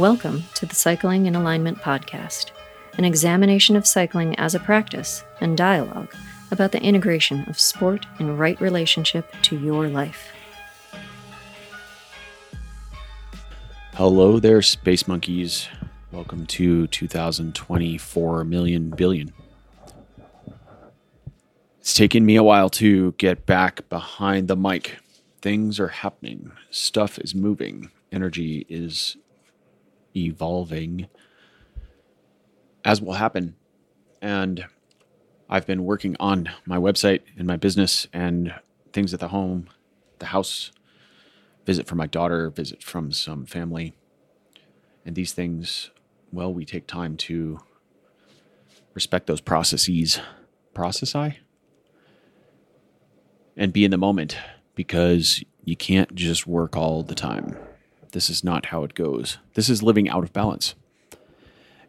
Welcome to the Cycling in Alignment podcast, an examination of cycling as a practice and dialogue about the integration of sport in right relationship to your life. Hello there, space monkeys. Welcome to 2024 million billion. It's taken me a while to get back behind the mic. Things are happening, stuff is moving, energy is evolving, as will happen. And I've been working on my website and my business and things at the home, the house, visit from my daughter, visit from some family. And these things, well, we take time to respect those processes. process I, And be in the moment because you can't just work all the time. This is not how it goes. This is living out of balance.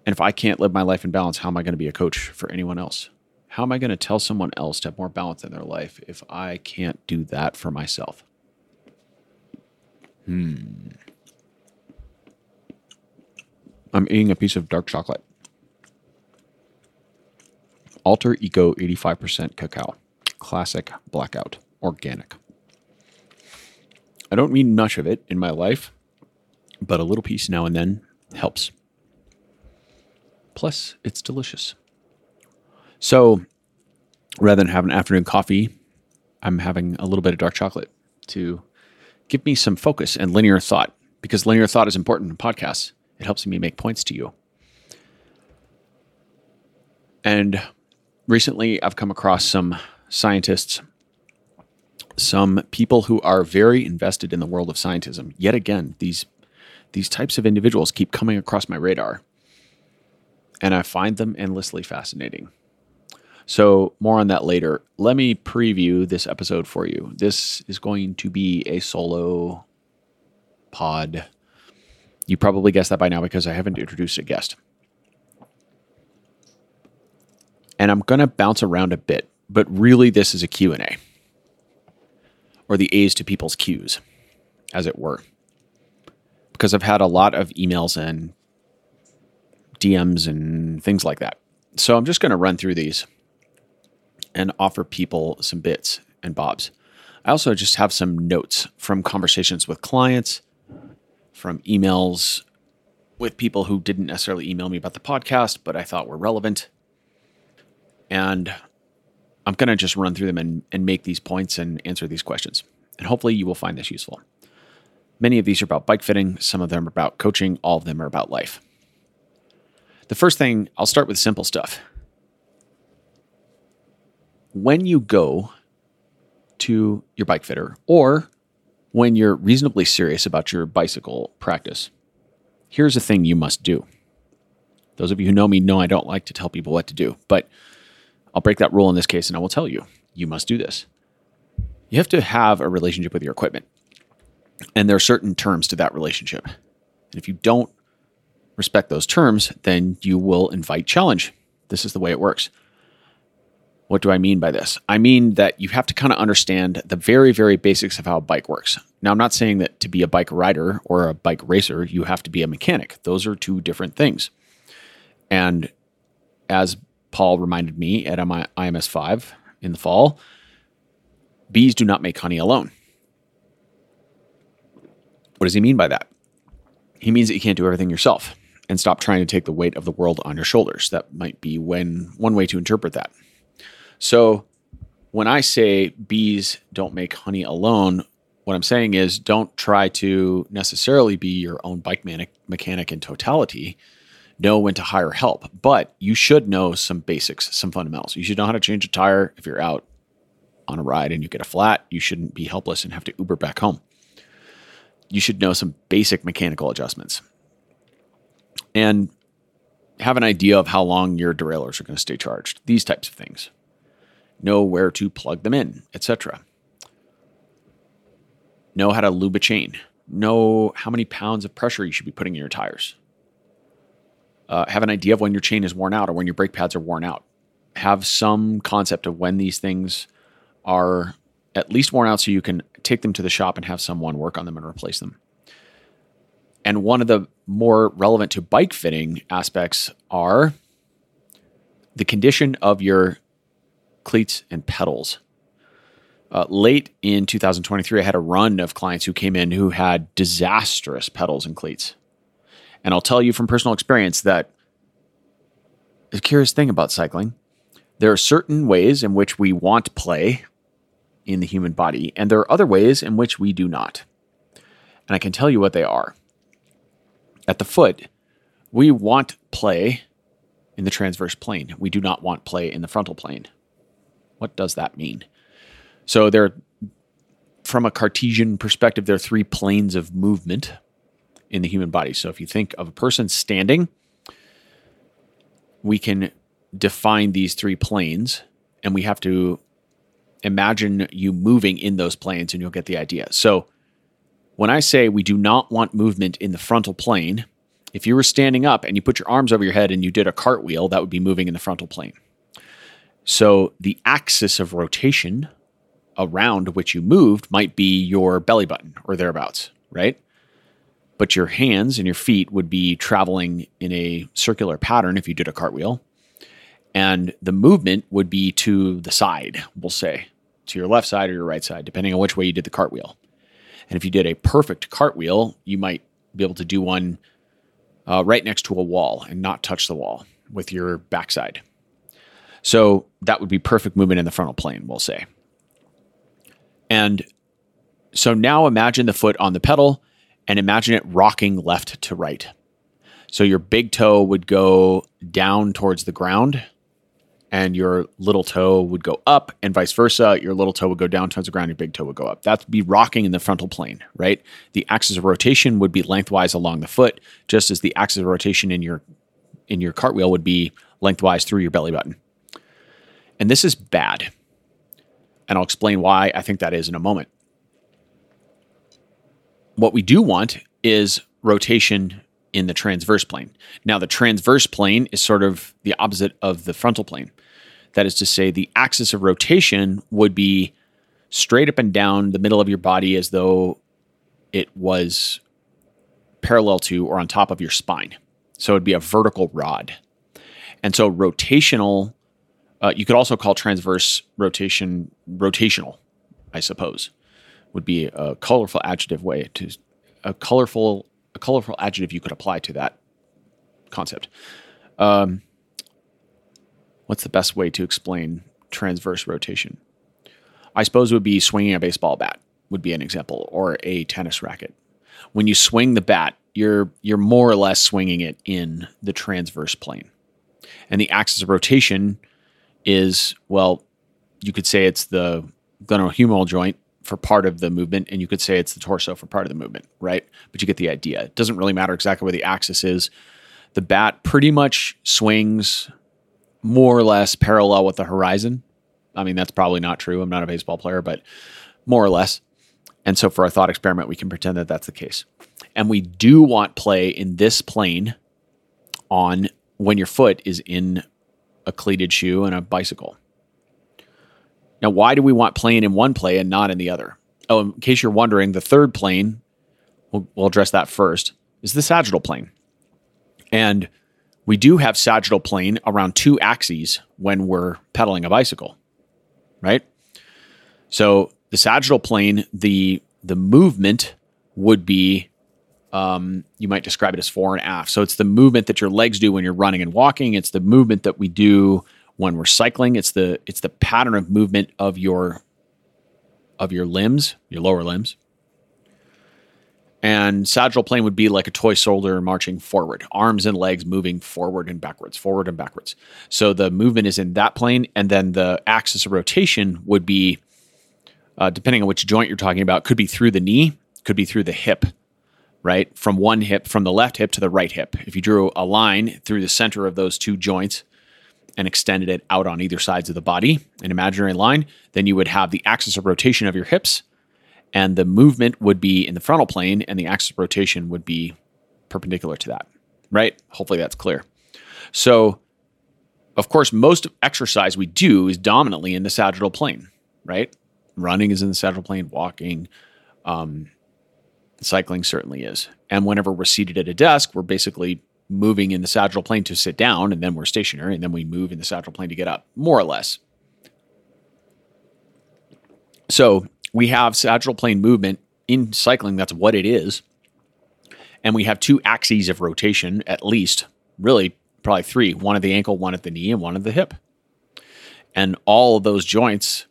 And if I can't live my life in balance, how am I going to be a coach for anyone else? How am I going to tell someone else to have more balance in their life if I can't do that for myself? Hmm. I'm eating a piece of dark chocolate. Alter Eco 85% cacao. Classic blackout. Organic. I don't need much of it in my life, but a little piece now and then helps. Plus, it's delicious. So, rather than have an afternoon coffee, I'm having a little bit of dark chocolate to give me some focus and linear thought because linear thought is important in podcasts. It helps me make points to you. And recently, I've come across some scientists, some people who are very invested in the world of scientism. Yet again, these these types of individuals keep coming across my radar, and I find them endlessly fascinating. So, more on that later. Let me preview this episode for you. This is going to be a solo pod. You probably guessed that by now because I haven't introduced a guest. And I'm going to bounce around a bit, but really this is a Q&A or the A's to people's Q's, as it were because I've had a lot of emails and DMs and things like that. So I'm just going to run through these and offer people some bits and bobs. I also just have some notes from conversations with clients, from emails with people who didn't necessarily email me about the podcast, but I thought were relevant. And I'm going to just run through them and, and make these points and answer these questions. And hopefully you will find this useful. Many of these are about bike fitting, some of them are about coaching, all of them are about life. The first thing, I'll start with simple stuff. When you go to your bike fitter or when you're reasonably serious about your bicycle practice, here's a thing you must do. Those of you who know me know I don't like to tell people what to do, but I'll break that rule in this case and I will tell you, you must do this. You have to have a relationship with your equipment. And there are certain terms to that relationship. And if you don't respect those terms, then you will invite challenge. This is the way it works. What do I mean by this? I mean that you have to kind of understand the very, very basics of how a bike works. Now, I'm not saying that to be a bike rider or a bike racer, you have to be a mechanic. Those are two different things. And as Paul reminded me at IMS 5 in the fall, bees do not make honey alone. What does he mean by that? He means that you can't do everything yourself and stop trying to take the weight of the world on your shoulders. That might be when one way to interpret that. So when I say bees don't make honey alone, what I'm saying is don't try to necessarily be your own bike mechanic in totality. Know when to hire help, but you should know some basics, some fundamentals. You should know how to change a tire if you're out on a ride and you get a flat. You shouldn't be helpless and have to Uber back home you should know some basic mechanical adjustments and have an idea of how long your derailleurs are going to stay charged. These types of things. Know where to plug them in, etc. Know how to lube a chain. Know how many pounds of pressure you should be putting in your tires. Uh, have an idea of when your chain is worn out or when your brake pads are worn out. Have some concept of when these things are at least worn out so you can take them to the shop and have someone work on them and replace them. And one of the more relevant to bike fitting aspects are the condition of your cleats and pedals. Uh, late in 2023, I had a run of clients who came in who had disastrous pedals and cleats. And I'll tell you from personal experience that the curious thing about cycling, there are certain ways in which we want play in the human body, and there are other ways in which we do not. And I can tell you what they are. At the foot, we want play in the transverse plane. We do not want play in the frontal plane. What does that mean? So there from a Cartesian perspective, there are three planes of movement in the human body. So if you think of a person standing, we can define these three planes and we have to imagine you moving in those planes and you'll get the idea. So when I say we do not want movement in the frontal plane, if you were standing up and you put your arms over your head and you did a cartwheel, that would be moving in the frontal plane. So the axis of rotation around which you moved might be your belly button or thereabouts, right? But your hands and your feet would be traveling in a circular pattern if you did a cartwheel. And the movement would be to the side, we'll say, to your left side or your right side, depending on which way you did the cartwheel. And if you did a perfect cartwheel, you might be able to do one uh, right next to a wall and not touch the wall with your backside. So that would be perfect movement in the frontal plane, we'll say. And so now imagine the foot on the pedal and imagine it rocking left to right. So your big toe would go down towards the ground and your little toe would go up and vice versa. Your little toe would go down towards the ground, your big toe would go up. That'd be rocking in the frontal plane, right? The axis of rotation would be lengthwise along the foot, just as the axis of rotation in your in your cartwheel would be lengthwise through your belly button. And this is bad and I'll explain why I think that is in a moment. What we do want is rotation in the transverse plane. Now, the transverse plane is sort of the opposite of the frontal plane. That is to say, the axis of rotation would be straight up and down the middle of your body as though it was parallel to or on top of your spine. So it'd be a vertical rod. And so rotational uh, you could also call transverse rotation rotational, I suppose, would be a colorful adjective way to a colorful a colorful adjective you could apply to that concept. Um, what's the best way to explain transverse rotation? I suppose it would be swinging a baseball bat would be an example, or a tennis racket. When you swing the bat, you're you're more or less swinging it in the transverse plane, and the axis of rotation is well, you could say it's the glenohumeral joint for part of the movement, and you could say it's the torso for part of the movement, right? But you get the idea. It doesn't really matter exactly where the axis is. The bat pretty much swings more or less parallel with the horizon. I mean, that's probably not true. I'm not a baseball player, but more or less. And so for our thought experiment, we can pretend that that's the case. And we do want play in this plane on when your foot is in a cleated shoe and a bicycle. Now, why do we want plane in one play and not in the other? Oh, in case you're wondering, the third plane, we'll, we'll address that first, is the sagittal plane. And we do have sagittal plane around two axes when we're pedaling a bicycle, right? So the sagittal plane, the the movement would be um, you might describe it as fore and aft. So it's the movement that your legs do when you're running and walking. It's the movement that we do when we're cycling. It's the it's the pattern of movement of your of your limbs, your lower limbs. And sagittal plane would be like a toy soldier marching forward, arms and legs moving forward and backwards, forward and backwards. So the movement is in that plane, and then the axis of rotation would be, uh, depending on which joint you're talking about, could be through the knee, could be through the hip, right? From one hip, from the left hip to the right hip. If you drew a line through the center of those two joints and extended it out on either sides of the body, an imaginary line, then you would have the axis of rotation of your hips and the movement would be in the frontal plane and the axis of rotation would be perpendicular to that, right? Hopefully that's clear. So, of course, most exercise we do is dominantly in the sagittal plane, right? Running is in the sagittal plane, walking, um, Cycling certainly is. And whenever we're seated at a desk, we're basically moving in the sagittal plane to sit down, and then we're stationary, and then we move in the sagittal plane to get up, more or less. So we have sagittal plane movement in cycling. That's what it is. And we have two axes of rotation, at least, really, probably three one at the ankle, one at the knee, and one at the hip. And all of those joints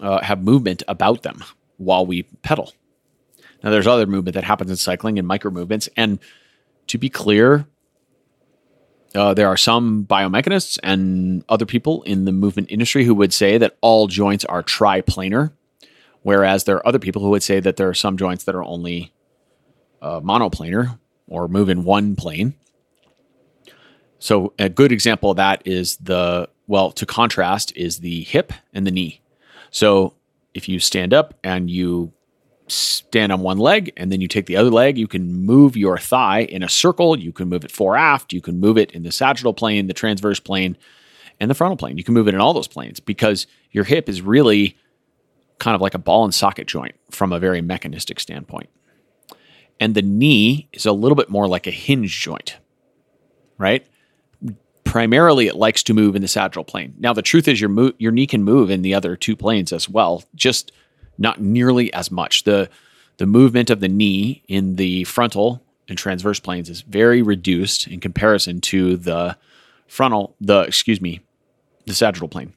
uh, have movement about them while we pedal. Now, there's other movement that happens in cycling and micro movements. And to be clear, uh, there are some biomechanists and other people in the movement industry who would say that all joints are triplanar, whereas there are other people who would say that there are some joints that are only uh, monoplanar or move in one plane. So, a good example of that is the, well, to contrast, is the hip and the knee. So, if you stand up and you stand on one leg and then you take the other leg, you can move your thigh in a circle. You can move it fore aft. You can move it in the sagittal plane, the transverse plane, and the frontal plane. You can move it in all those planes because your hip is really kind of like a ball and socket joint from a very mechanistic standpoint. And the knee is a little bit more like a hinge joint, right? Primarily, it likes to move in the sagittal plane. Now, the truth is, your mo- your knee can move in the other two planes as well, just not nearly as much. The the movement of the knee in the frontal and transverse planes is very reduced in comparison to the frontal, the excuse me, the sagittal plane.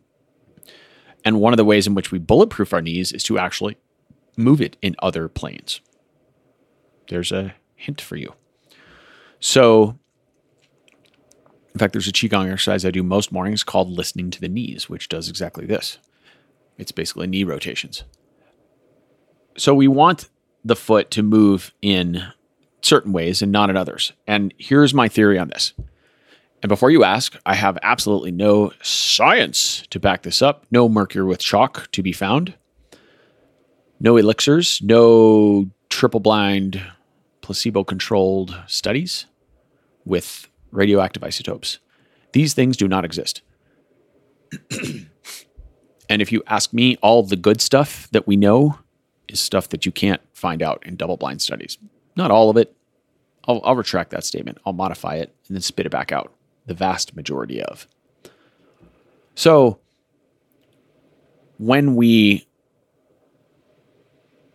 And one of the ways in which we bulletproof our knees is to actually move it in other planes. There's a hint for you. So, in fact, there's a Qigong exercise I do most mornings called listening to the knees, which does exactly this. It's basically knee rotations. So, we want the foot to move in certain ways and not in others. And here's my theory on this. And before you ask, I have absolutely no science to back this up, no mercury with chalk to be found, no elixirs, no triple blind, placebo controlled studies with radioactive isotopes. These things do not exist. and if you ask me, all the good stuff that we know is stuff that you can't find out in double blind studies. Not all of it. I'll, I'll retract that statement. I'll modify it and then spit it back out. The vast majority of. So, when we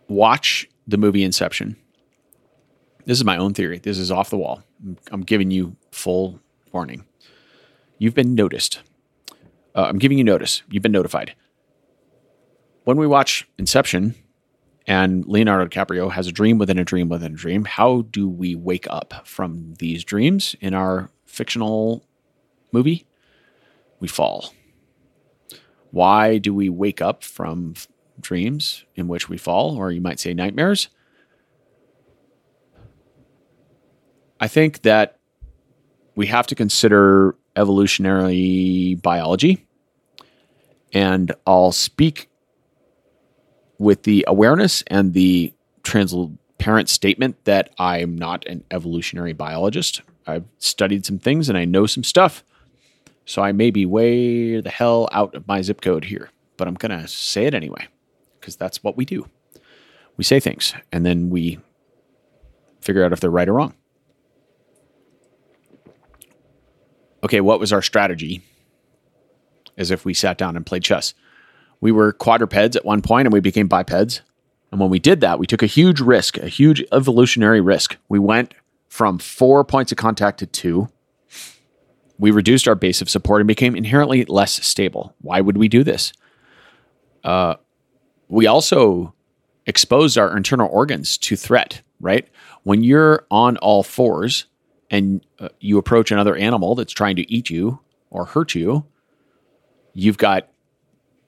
watch the movie Inception, this is my own theory. This is off the wall. I'm giving you full warning. You've been noticed. Uh, I'm giving you notice. You've been notified. When we watch Inception and Leonardo DiCaprio has a dream within a dream within a dream, how do we wake up from these dreams in our fictional movie? We fall. Why do we wake up from dreams in which we fall, or you might say nightmares? I think that we have to consider evolutionary biology. And I'll speak with the awareness and the transparent statement that I'm not an evolutionary biologist. I've studied some things and I know some stuff. So I may be way the hell out of my zip code here, but I'm going to say it anyway because that's what we do. We say things and then we figure out if they're right or wrong. Okay, what was our strategy? As if we sat down and played chess. We were quadrupeds at one point and we became bipeds. And when we did that, we took a huge risk, a huge evolutionary risk. We went from four points of contact to two. We reduced our base of support and became inherently less stable. Why would we do this? Uh, we also exposed our internal organs to threat, right? When you're on all fours and uh, you approach another animal that's trying to eat you or hurt you, you've got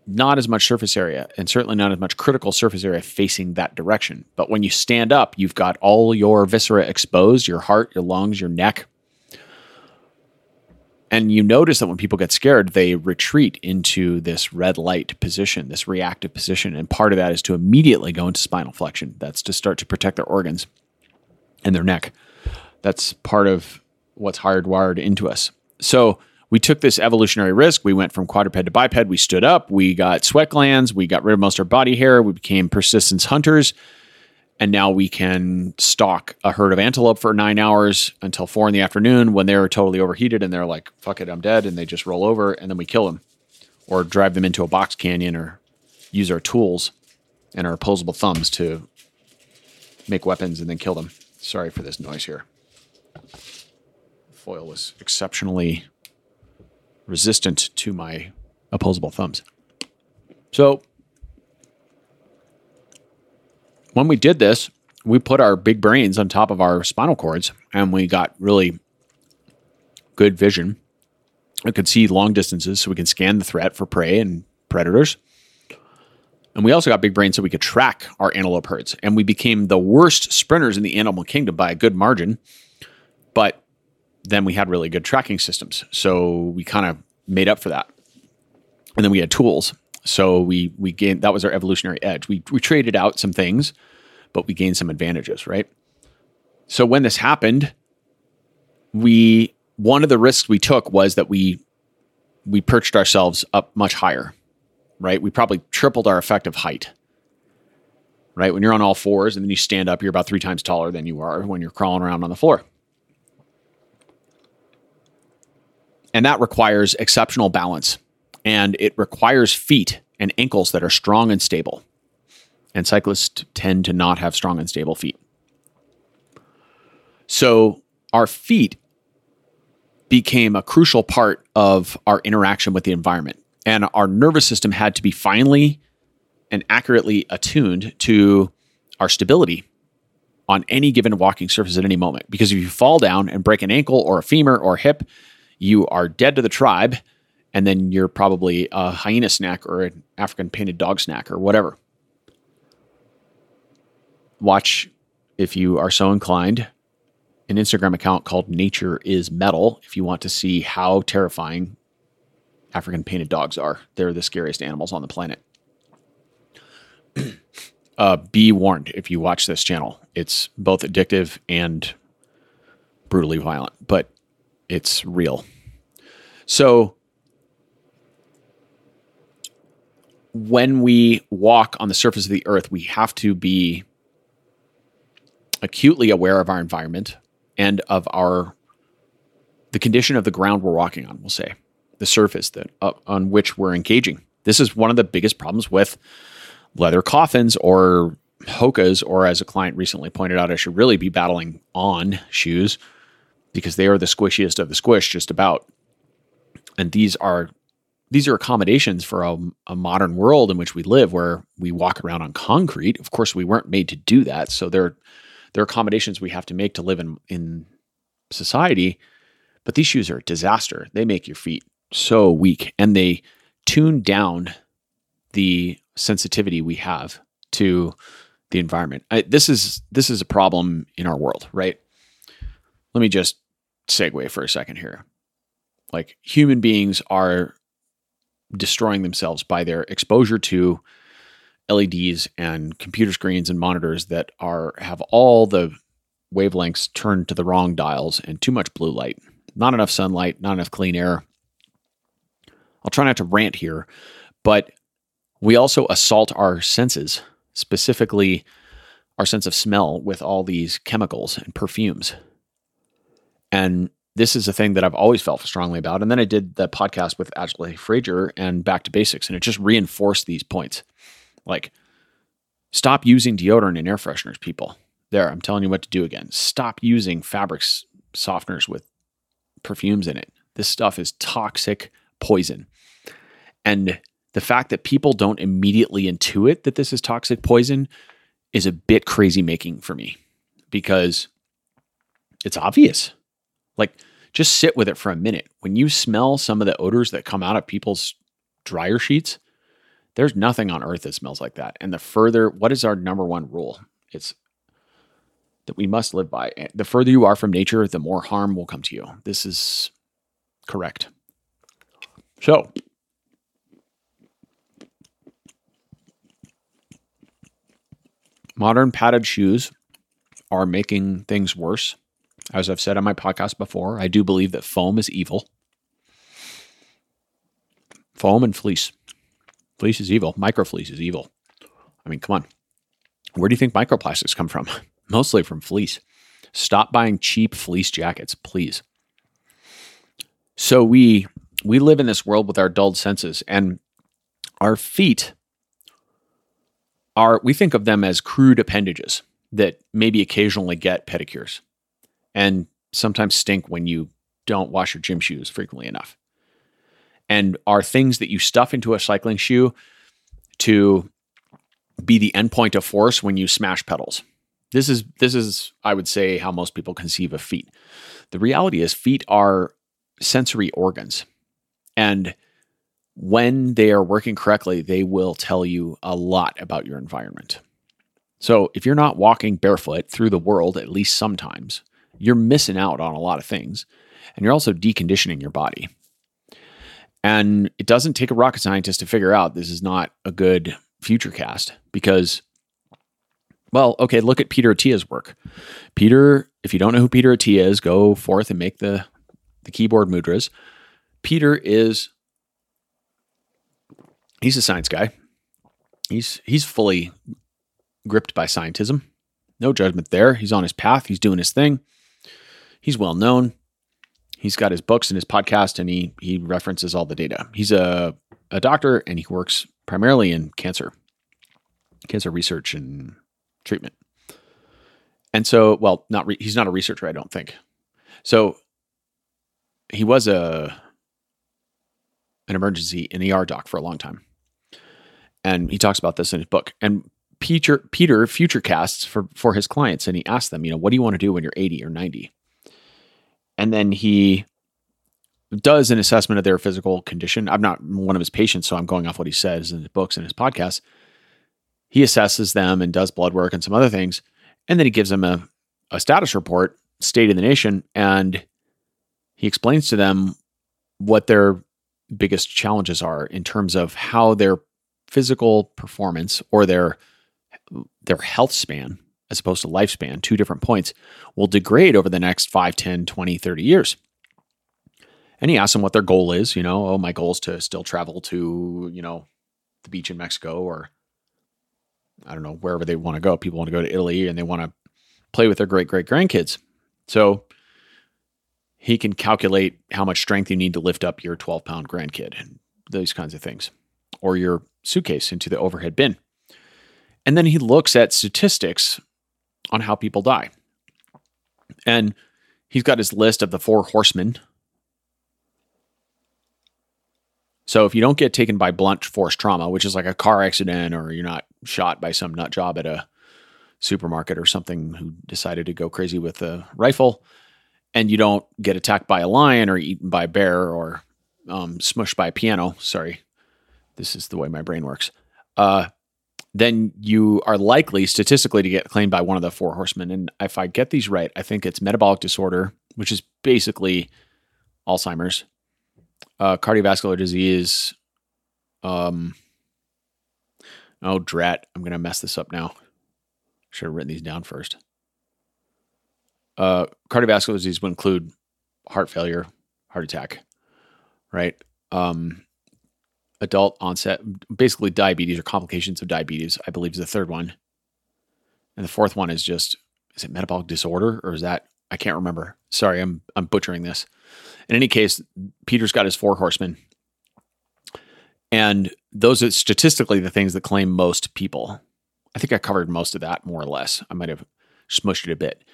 not as much surface area and certainly not as much critical surface area facing that direction. But when you stand up, you've got all your viscera exposed your heart, your lungs, your neck. And you notice that when people get scared, they retreat into this red light position, this reactive position. And part of that is to immediately go into spinal flexion. That's to start to protect their organs and their neck. That's part of what's hardwired into us. So, we took this evolutionary risk. We went from quadruped to biped. We stood up. We got sweat glands. We got rid of most of our body hair. We became persistence hunters. And now we can stalk a herd of antelope for nine hours until four in the afternoon when they're totally overheated and they're like, fuck it, I'm dead. And they just roll over and then we kill them or drive them into a box canyon or use our tools and our opposable thumbs to make weapons and then kill them. Sorry for this noise here. Foil was exceptionally resistant to my opposable thumbs. So when we did this, we put our big brains on top of our spinal cords and we got really good vision. We could see long distances so we can scan the threat for prey and predators. And we also got big brains so we could track our antelope herds. And we became the worst sprinters in the animal kingdom by a good margin. But then we had really good tracking systems. So we kind of made up for that. And then we had tools. So we we gained that was our evolutionary edge. We we traded out some things, but we gained some advantages, right? So when this happened, we one of the risks we took was that we we perched ourselves up much higher right? We probably tripled our effective height, right? When you're on all fours and then you stand up, you're about three times taller than you are when you're crawling around on the floor. And that requires exceptional balance and it requires feet and ankles that are strong and stable. And cyclists tend to not have strong and stable feet. So our feet became a crucial part of our interaction with the environment and our nervous system had to be finely and accurately attuned to our stability on any given walking surface at any moment. Because if you fall down and break an ankle or a femur or a hip, you are dead to the tribe, and then you're probably a hyena snack or an African painted dog snack or whatever. Watch, if you are so inclined, an Instagram account called Nature is Metal if you want to see how terrifying African painted dogs are. They're the scariest animals on the planet. uh, be warned if you watch this channel. It's both addictive and brutally violent, but it's real. So, when we walk on the surface of the earth, we have to be acutely aware of our environment and of our the condition of the ground we're walking on, we'll say the surface that uh, on which we're engaging. This is one of the biggest problems with leather coffins or Hokas, or as a client recently pointed out, I should really be battling on shoes because they are the squishiest of the squish, just about. And these are these are accommodations for a, a, modern world in which we live, where we walk around on concrete. Of course, we weren't made to do that, so they're they're accommodations we have to make to live in in society. But these shoes are a disaster. They make your feet so weak and they tune down the sensitivity we have to the environment. I, this is this is a problem in our world, right? Let me just segue for a second here. Like human beings are destroying themselves by their exposure to LEDs and computer screens and monitors that are have all the wavelengths turned to the wrong dials and too much blue light. Not enough sunlight, not enough clean air, I'll try not to rant here, but we also assault our senses, specifically our sense of smell, with all these chemicals and perfumes. And this is a thing that I've always felt strongly about. And then I did the podcast with Ashley Frazier and Back to Basics, and it just reinforced these points. Like, stop using deodorant and air fresheners, people. There, I'm telling you what to do again. Stop using fabrics softeners with perfumes in it. This stuff is toxic poison. And the fact that people don't immediately intuit that this is toxic poison is a bit crazy making for me because it's obvious. Like, just sit with it for a minute. When you smell some of the odors that come out of people's dryer sheets, there's nothing on earth that smells like that. And the further, what is our number one rule? It's that we must live by. The further you are from nature, the more harm will come to you. This is correct. So, modern padded shoes are making things worse. As I've said on my podcast before, I do believe that foam is evil. Foam and fleece. Fleece is evil. Microfleece is evil. I mean, come on. Where do you think microplastics come from? Mostly from fleece. Stop buying cheap fleece jackets, please. So we we live in this world with our dulled senses and our feet are we think of them as crude appendages that maybe occasionally get pedicures and sometimes stink when you don't wash your gym shoes frequently enough. And are things that you stuff into a cycling shoe to be the endpoint of force when you smash pedals. This is this is I would say how most people conceive of feet. The reality is feet are sensory organs. And when they are working correctly, they will tell you a lot about your environment. So if you're not walking barefoot through the world at least sometimes, you're missing out on a lot of things. And you're also deconditioning your body. And it doesn't take a rocket scientist to figure out this is not a good future cast because, well, okay, look at Peter Attia's work. Peter, if you don't know who Peter Attia is, go forth and make the, the keyboard mudras. Peter is he's a science guy. He's he's fully gripped by scientism. No judgment there. He's on his path. He's doing his thing. He's well known. He's got his books and his podcast, and he he references all the data. He's a a doctor, and he works primarily in cancer, cancer research and treatment. And so, well, not re- he's not a researcher, I don't think. So he was a an emergency an ER doc for a long time and he talks about this in his book. And Peter Peter future casts for for his clients, and he asks them, you know, what do you want to do when you're 80 or 90? And then he does an assessment of their physical condition. I'm not one of his patients, so I'm going off what he says in his books and his podcasts. He assesses them and does blood work and some other things, and then he gives them a, a status report, state of the nation, and he explains to them what their biggest challenges are in terms of how they're physical performance or their their health span as opposed to lifespan, two different points, will degrade over the next 5, 10, 20, 30 years. And he asks them what their goal is, you know, oh, my goal is to still travel to, you know, the beach in Mexico or I don't know, wherever they want to go. People want to go to Italy and they want to play with their great great grandkids. So he can calculate how much strength you need to lift up your 12 pound grandkid and those kinds of things or your suitcase into the overhead bin. And then he looks at statistics on how people die. And he's got his list of the four horsemen. So if you don't get taken by blunt force trauma, which is like a car accident or you're not shot by some nut job at a supermarket or something who decided to go crazy with a rifle, and you don't get attacked by a lion or eaten by a bear or um, smushed by a piano, sorry, this is the way my brain works, uh, then you are likely statistically to get claimed by one of the four horsemen. And if I get these right, I think it's metabolic disorder, which is basically Alzheimer's, uh, cardiovascular disease. Um, oh, drat. I'm going to mess this up now. Should have written these down first. Uh, cardiovascular disease would include heart failure, heart attack, right? Um, adult onset, basically diabetes or complications of diabetes, I believe is the third one. And the fourth one is just, is it metabolic disorder or is that, I can't remember. Sorry, I'm, I'm butchering this. In any case, Peter's got his four horsemen. And those are statistically the things that claim most people. I think I covered most of that more or less. I might have smushed it a bit.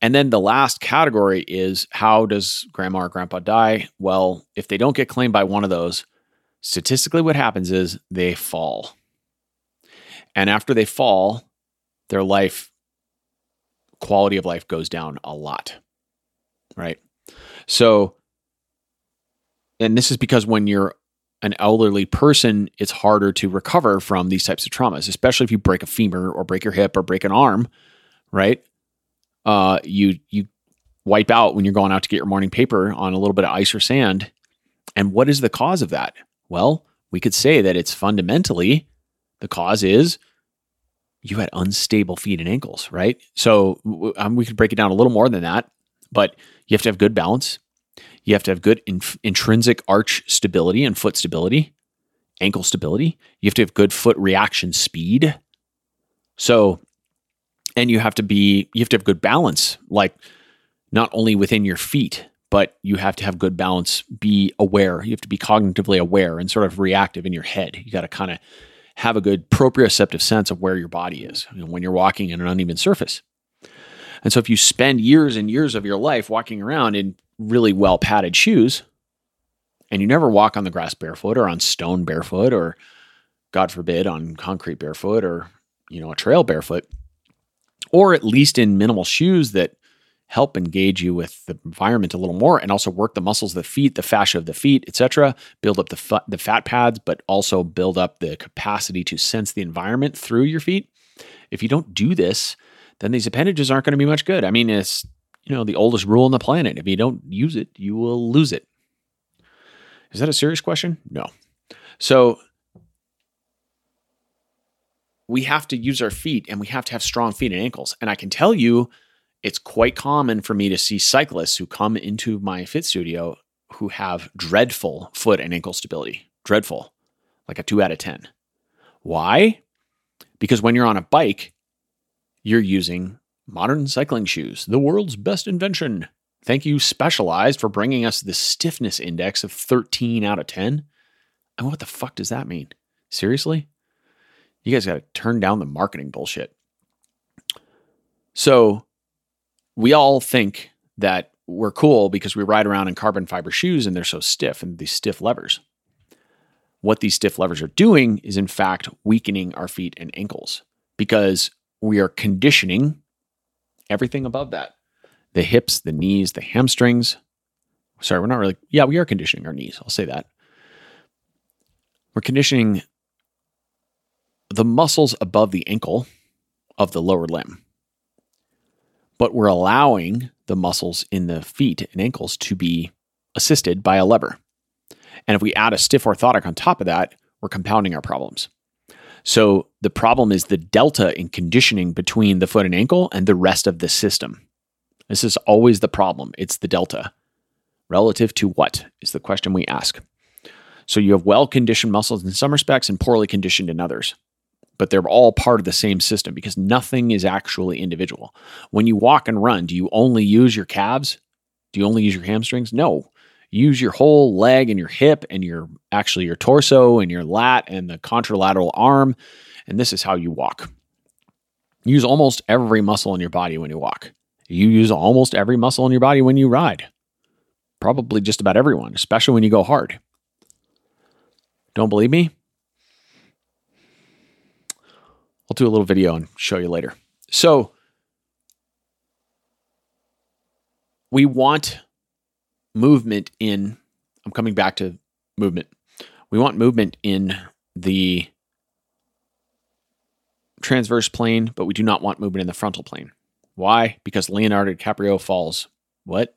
And then the last category is how does grandma or grandpa die? Well, if they don't get claimed by one of those, statistically what happens is they fall. And after they fall, their life quality of life goes down a lot. Right? So and this is because when you're an elderly person, it's harder to recover from these types of traumas, especially if you break a femur or break your hip or break an arm, right? Uh, you you wipe out when you're going out to get your morning paper on a little bit of ice or sand. And what is the cause of that? Well, we could say that it's fundamentally the cause is you had unstable feet and ankles, right? So um, we could break it down a little more than that, but you have to have good balance. You have to have good in- intrinsic arch stability and foot stability, ankle stability. You have to have good foot reaction speed. So and you have to be you have to have good balance like not only within your feet but you have to have good balance be aware. You have to be cognitively aware and sort of reactive in your head. You got to kind of have a good proprioceptive sense of where your body is you know, when you're walking in an uneven surface. And so if you spend years and years of your life walking around in really well padded shoes and you never walk on the grass barefoot or on stone barefoot or god forbid on concrete barefoot or you know a trail barefoot or at least in minimal shoes that help engage you with the environment a little more and also work the muscles of the feet the fascia of the feet etc build up the, the fat pads but also build up the capacity to sense the environment through your feet. If you don't do this then these appendages aren't going to be much good. I mean it's you know the oldest rule on the planet. If you don't use it you will lose it. Is that a serious question? No. So we have to use our feet and we have to have strong feet and ankles. And I can tell you, it's quite common for me to see cyclists who come into my fit studio who have dreadful foot and ankle stability. Dreadful, like a two out of 10. Why? Because when you're on a bike, you're using modern cycling shoes, the world's best invention. Thank you, Specialized, for bringing us the stiffness index of 13 out of 10. And what the fuck does that mean? Seriously? You guys got to turn down the marketing bullshit. So we all think that we're cool because we ride around in carbon fiber shoes and they're so stiff and these stiff levers. What these stiff levers are doing is, in fact, weakening our feet and ankles because we are conditioning everything above that the hips, the knees, the hamstrings. Sorry, we're not really, yeah, we are conditioning our knees. I'll say that. We're conditioning the muscles above the ankle of the lower limb. But we're allowing the muscles in the feet and ankles to be assisted by a lever. And if we add a stiff orthotic on top of that, we're compounding our problems. So the problem is the delta in conditioning between the foot and ankle and the rest of the system. This is always the problem. It's the delta. Relative to what is the question we ask. So you have well conditioned muscles in some respects and poorly conditioned in others but they're all part of the same system because nothing is actually individual. When you walk and run, do you only use your calves? Do you only use your hamstrings? No. Use your whole leg and your hip and your actually your torso and your lat and the contralateral arm. And this is how you walk. Use almost every muscle in your body when you walk. You use almost every muscle in your body when you ride. Probably just about everyone, especially when you go hard. Don't believe me? I'll do a little video and show you later. So we want movement in, I'm coming back to movement. We want movement in the transverse plane, but we do not want movement in the frontal plane. Why? Because Leonardo DiCaprio falls. What?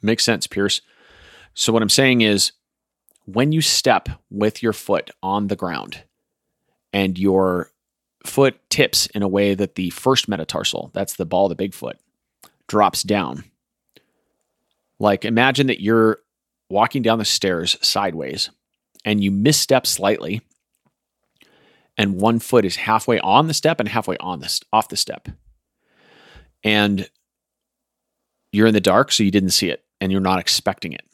Makes sense, Pierce. So, what I'm saying is when you step with your foot on the ground and your foot tips in a way that the first metatarsal, that's the ball of the big foot, drops down. Like imagine that you're walking down the stairs sideways and you misstep slightly and one foot is halfway on the step and halfway on the off the step. And you're in the dark so you didn't see it and you're not expecting it.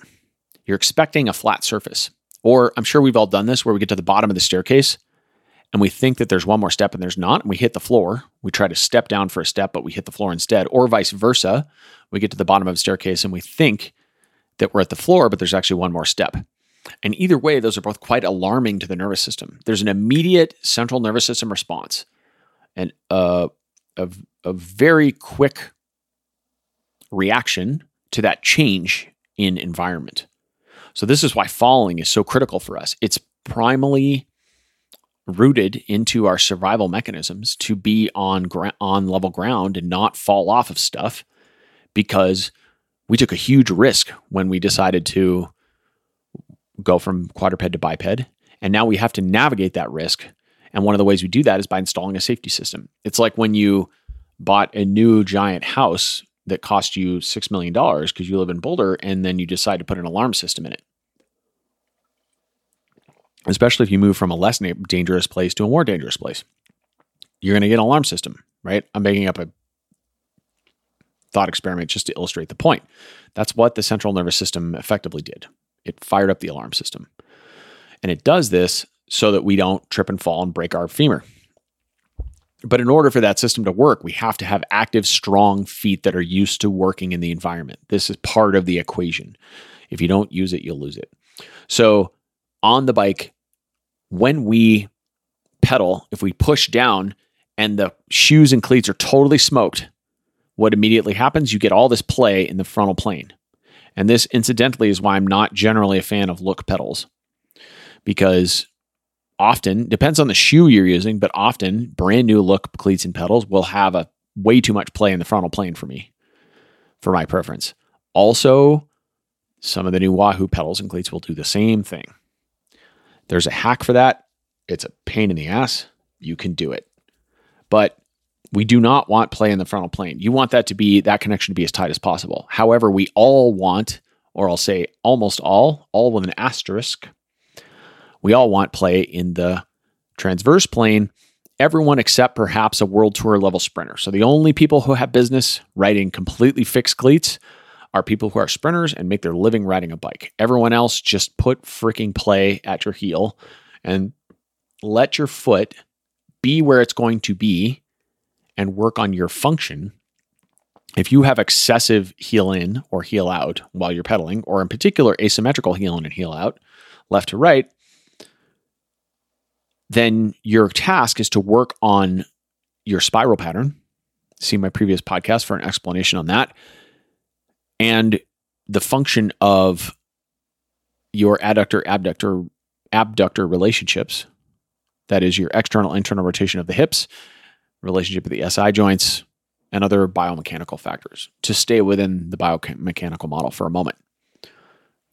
You're expecting a flat surface. Or I'm sure we've all done this where we get to the bottom of the staircase and we think that there's one more step and there's not, and we hit the floor. We try to step down for a step, but we hit the floor instead, or vice versa. We get to the bottom of the staircase and we think that we're at the floor, but there's actually one more step. And either way, those are both quite alarming to the nervous system. There's an immediate central nervous system response and a, a, a very quick reaction to that change in environment. So, this is why falling is so critical for us. It's primally rooted into our survival mechanisms to be on gra- on level ground and not fall off of stuff because we took a huge risk when we decided to go from quadruped to biped. And now we have to navigate that risk. And one of the ways we do that is by installing a safety system. It's like when you bought a new giant house that cost you 6 million dollars because you live in Boulder and then you decide to put an alarm system in it especially if you move from a less dangerous place to a more dangerous place. You're going to get an alarm system, right? I'm making up a thought experiment just to illustrate the point. That's what the central nervous system effectively did. It fired up the alarm system. And it does this so that we don't trip and fall and break our femur. But in order for that system to work, we have to have active, strong feet that are used to working in the environment. This is part of the equation. If you don't use it, you'll lose it. So on the bike, when we pedal, if we push down and the shoes and cleats are totally smoked, what immediately happens? You get all this play in the frontal plane. And this, incidentally, is why I'm not generally a fan of Look pedals because often, depends on the shoe you're using, but often brand new Look cleats and pedals will have a way too much play in the frontal plane for me, for my preference. Also, some of the new Wahoo pedals and cleats will do the same thing. There's a hack for that. It's a pain in the ass. You can do it. But we do not want play in the frontal plane. You want that to be that connection to be as tight as possible. However, we all want, or I'll say almost all, all with an asterisk, we all want play in the transverse plane. Everyone except perhaps a world tour level sprinter. So the only people who have business riding completely fixed cleats are people who are sprinters and make their living riding a bike. Everyone else just put freaking play at your heel and let your foot be where it's going to be and work on your function. If you have excessive heel in or heel out while you're pedaling, or in particular asymmetrical heel in and heel out, left to right, then your task is to work on your spiral pattern. See my previous podcast for an explanation on that. And the function of your adductor abductor abductor relationships that is your external internal rotation of the hips relationship of the SI joints and other biomechanical factors to stay within the biomechanical model for a moment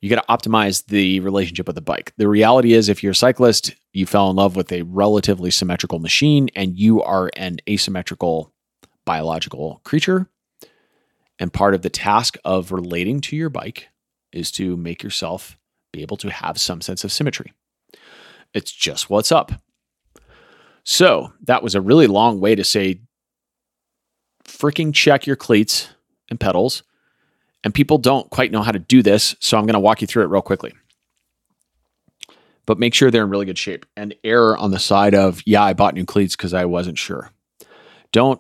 you got to optimize the relationship with the bike. The reality is, if you're a cyclist, you fell in love with a relatively symmetrical machine and you are an asymmetrical biological creature. And part of the task of relating to your bike is to make yourself be able to have some sense of symmetry. It's just what's up. So that was a really long way to say freaking check your cleats and pedals and people don't quite know how to do this. So I'm going to walk you through it real quickly. But make sure they're in really good shape and err on the side of, yeah, I bought new cleats because I wasn't sure. Don't.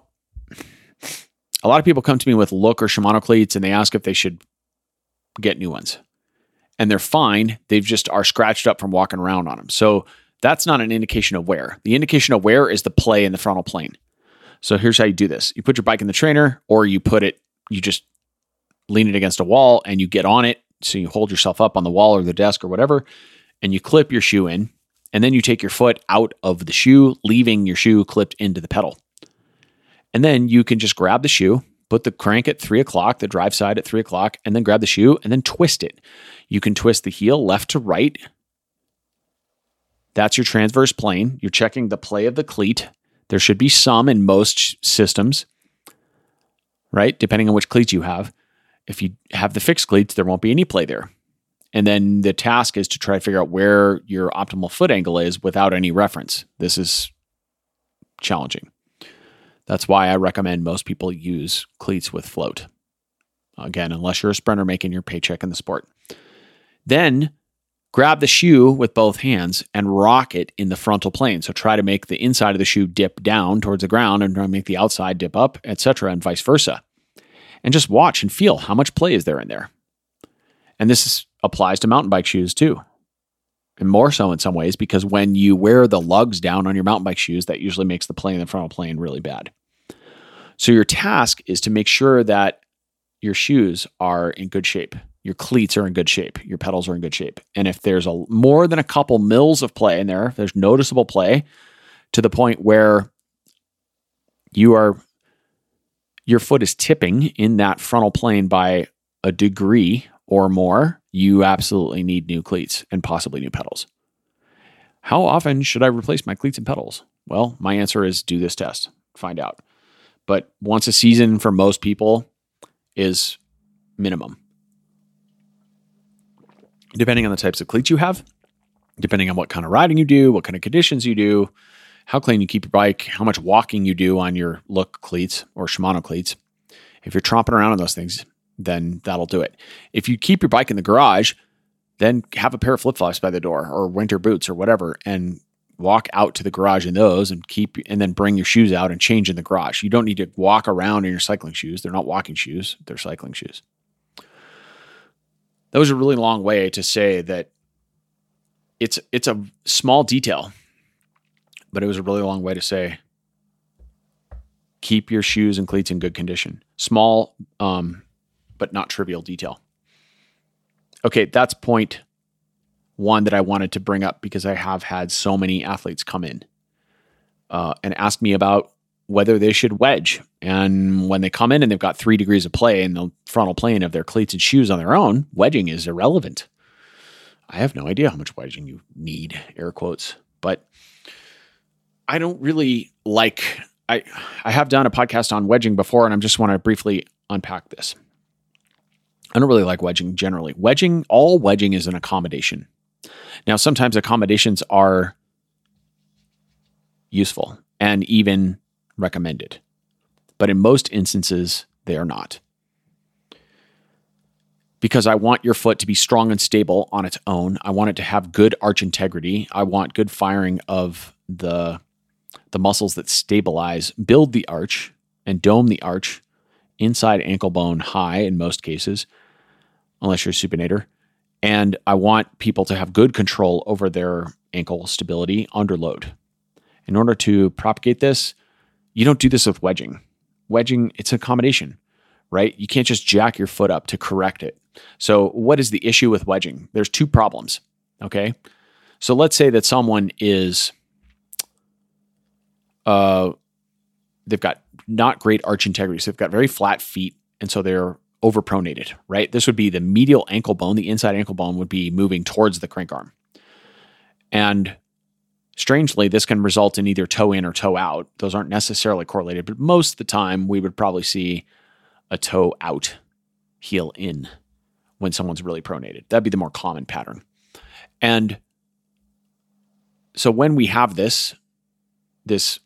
A lot of people come to me with Look or Shimano cleats and they ask if they should get new ones. And they're fine. They've just are scratched up from walking around on them. So that's not an indication of wear. The indication of wear is the play in the frontal plane. So here's how you do this. You put your bike in the trainer or you put it, you just lean it against a wall and you get on it. So you hold yourself up on the wall or the desk or whatever, and you clip your shoe in. And then you take your foot out of the shoe, leaving your shoe clipped into the pedal. And then you can just grab the shoe, put the crank at three o'clock, the drive side at three o'clock, and then grab the shoe and then twist it. You can twist the heel left to right. That's your transverse plane. You're checking the play of the cleat. There should be some in most systems, right? Depending on which cleats you have. If you have the fixed cleats, there won't be any play there. And then the task is to try to figure out where your optimal foot angle is without any reference. This is challenging. That's why I recommend most people use cleats with float. Again, unless you're a sprinter making your paycheck in the sport. Then grab the shoe with both hands and rock it in the frontal plane. So try to make the inside of the shoe dip down towards the ground and try to make the outside dip up, etc., and vice versa and just watch and feel how much play is there in there. And this is, applies to mountain bike shoes too. And more so in some ways, because when you wear the lugs down on your mountain bike shoes, that usually makes the play in the frontal plane really bad. So your task is to make sure that your shoes are in good shape. Your cleats are in good shape. Your pedals are in good shape. And if there's a more than a couple mils of play in there, if there's noticeable play to the point where you are your foot is tipping in that frontal plane by a degree or more, you absolutely need new cleats and possibly new pedals. How often should I replace my cleats and pedals? Well, my answer is do this test, find out. But once a season for most people is minimum. Depending on the types of cleats you have, depending on what kind of riding you do, what kind of conditions you do, how clean you keep your bike, how much walking you do on your Look cleats or Shimano cleats. If you're tromping around on those things, then that'll do it. If you keep your bike in the garage, then have a pair of flip flops by the door or winter boots or whatever and walk out to the garage in those and keep and then bring your shoes out and change in the garage. You don't need to walk around in your cycling shoes. They're not walking shoes, they're cycling shoes. That was a really long way to say that it's it's a small detail, but it was a really long way to say keep your shoes and cleats in good condition. Small um, but not trivial detail. Okay, that's point one that I wanted to bring up because I have had so many athletes come in uh, and ask me about whether they should wedge. And when they come in and they've got three degrees of play in the frontal plane of their cleats and shoes on their own, wedging is irrelevant. I have no idea how much wedging you need, air quotes, but I don't really like. I I have done a podcast on wedging before, and I just want to briefly unpack this. I don't really like wedging generally. Wedging, all wedging is an accommodation. Now, sometimes accommodations are useful and even recommended, but in most instances, they are not. Because I want your foot to be strong and stable on its own. I want it to have good arch integrity. I want good firing of the, the muscles that stabilize, build the arch, and dome the arch inside ankle bone high in most cases, unless you're a supinator. And I want people to have good control over their ankle stability under load. In order to propagate this, you don't do this with wedging. Wedging, it's accommodation, right? You can't just jack your foot up to correct it. So, what is the issue with wedging? There's two problems, okay? So, let's say that someone is, uh, they've got not great arch integrity. So, they've got very flat feet. And so they're overpronated, right? This would be the medial ankle bone, the inside ankle bone would be moving towards the crank arm. And strangely, this can result in either toe in or toe out. Those aren't necessarily correlated, but most of the time we would probably see a toe out, heel in when someone's really pronated. That'd be the more common pattern. And so when we have this, this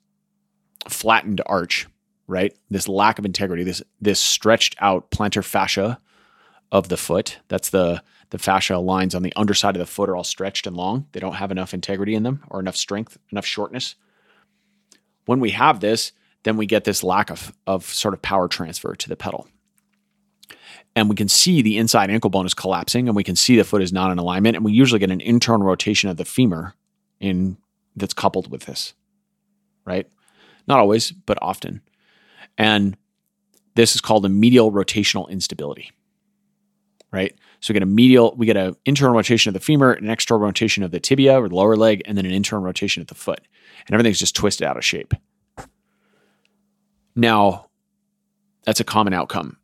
flattened arch, right? This lack of integrity, this this stretched out plantar fascia of the foot. That's the the fascia lines on the underside of the foot are all stretched and long. They don't have enough integrity in them or enough strength, enough shortness. When we have this, then we get this lack of, of sort of power transfer to the pedal. And we can see the inside ankle bone is collapsing and we can see the foot is not in alignment. And we usually get an internal rotation of the femur in that's coupled with this, right? Not always, but often. And this is called a medial rotational instability, right? So we get a medial, we get an internal rotation of the femur, an external rotation of the tibia or the lower leg, and then an internal rotation of the foot. And everything's just twisted out of shape. Now, that's a common outcome.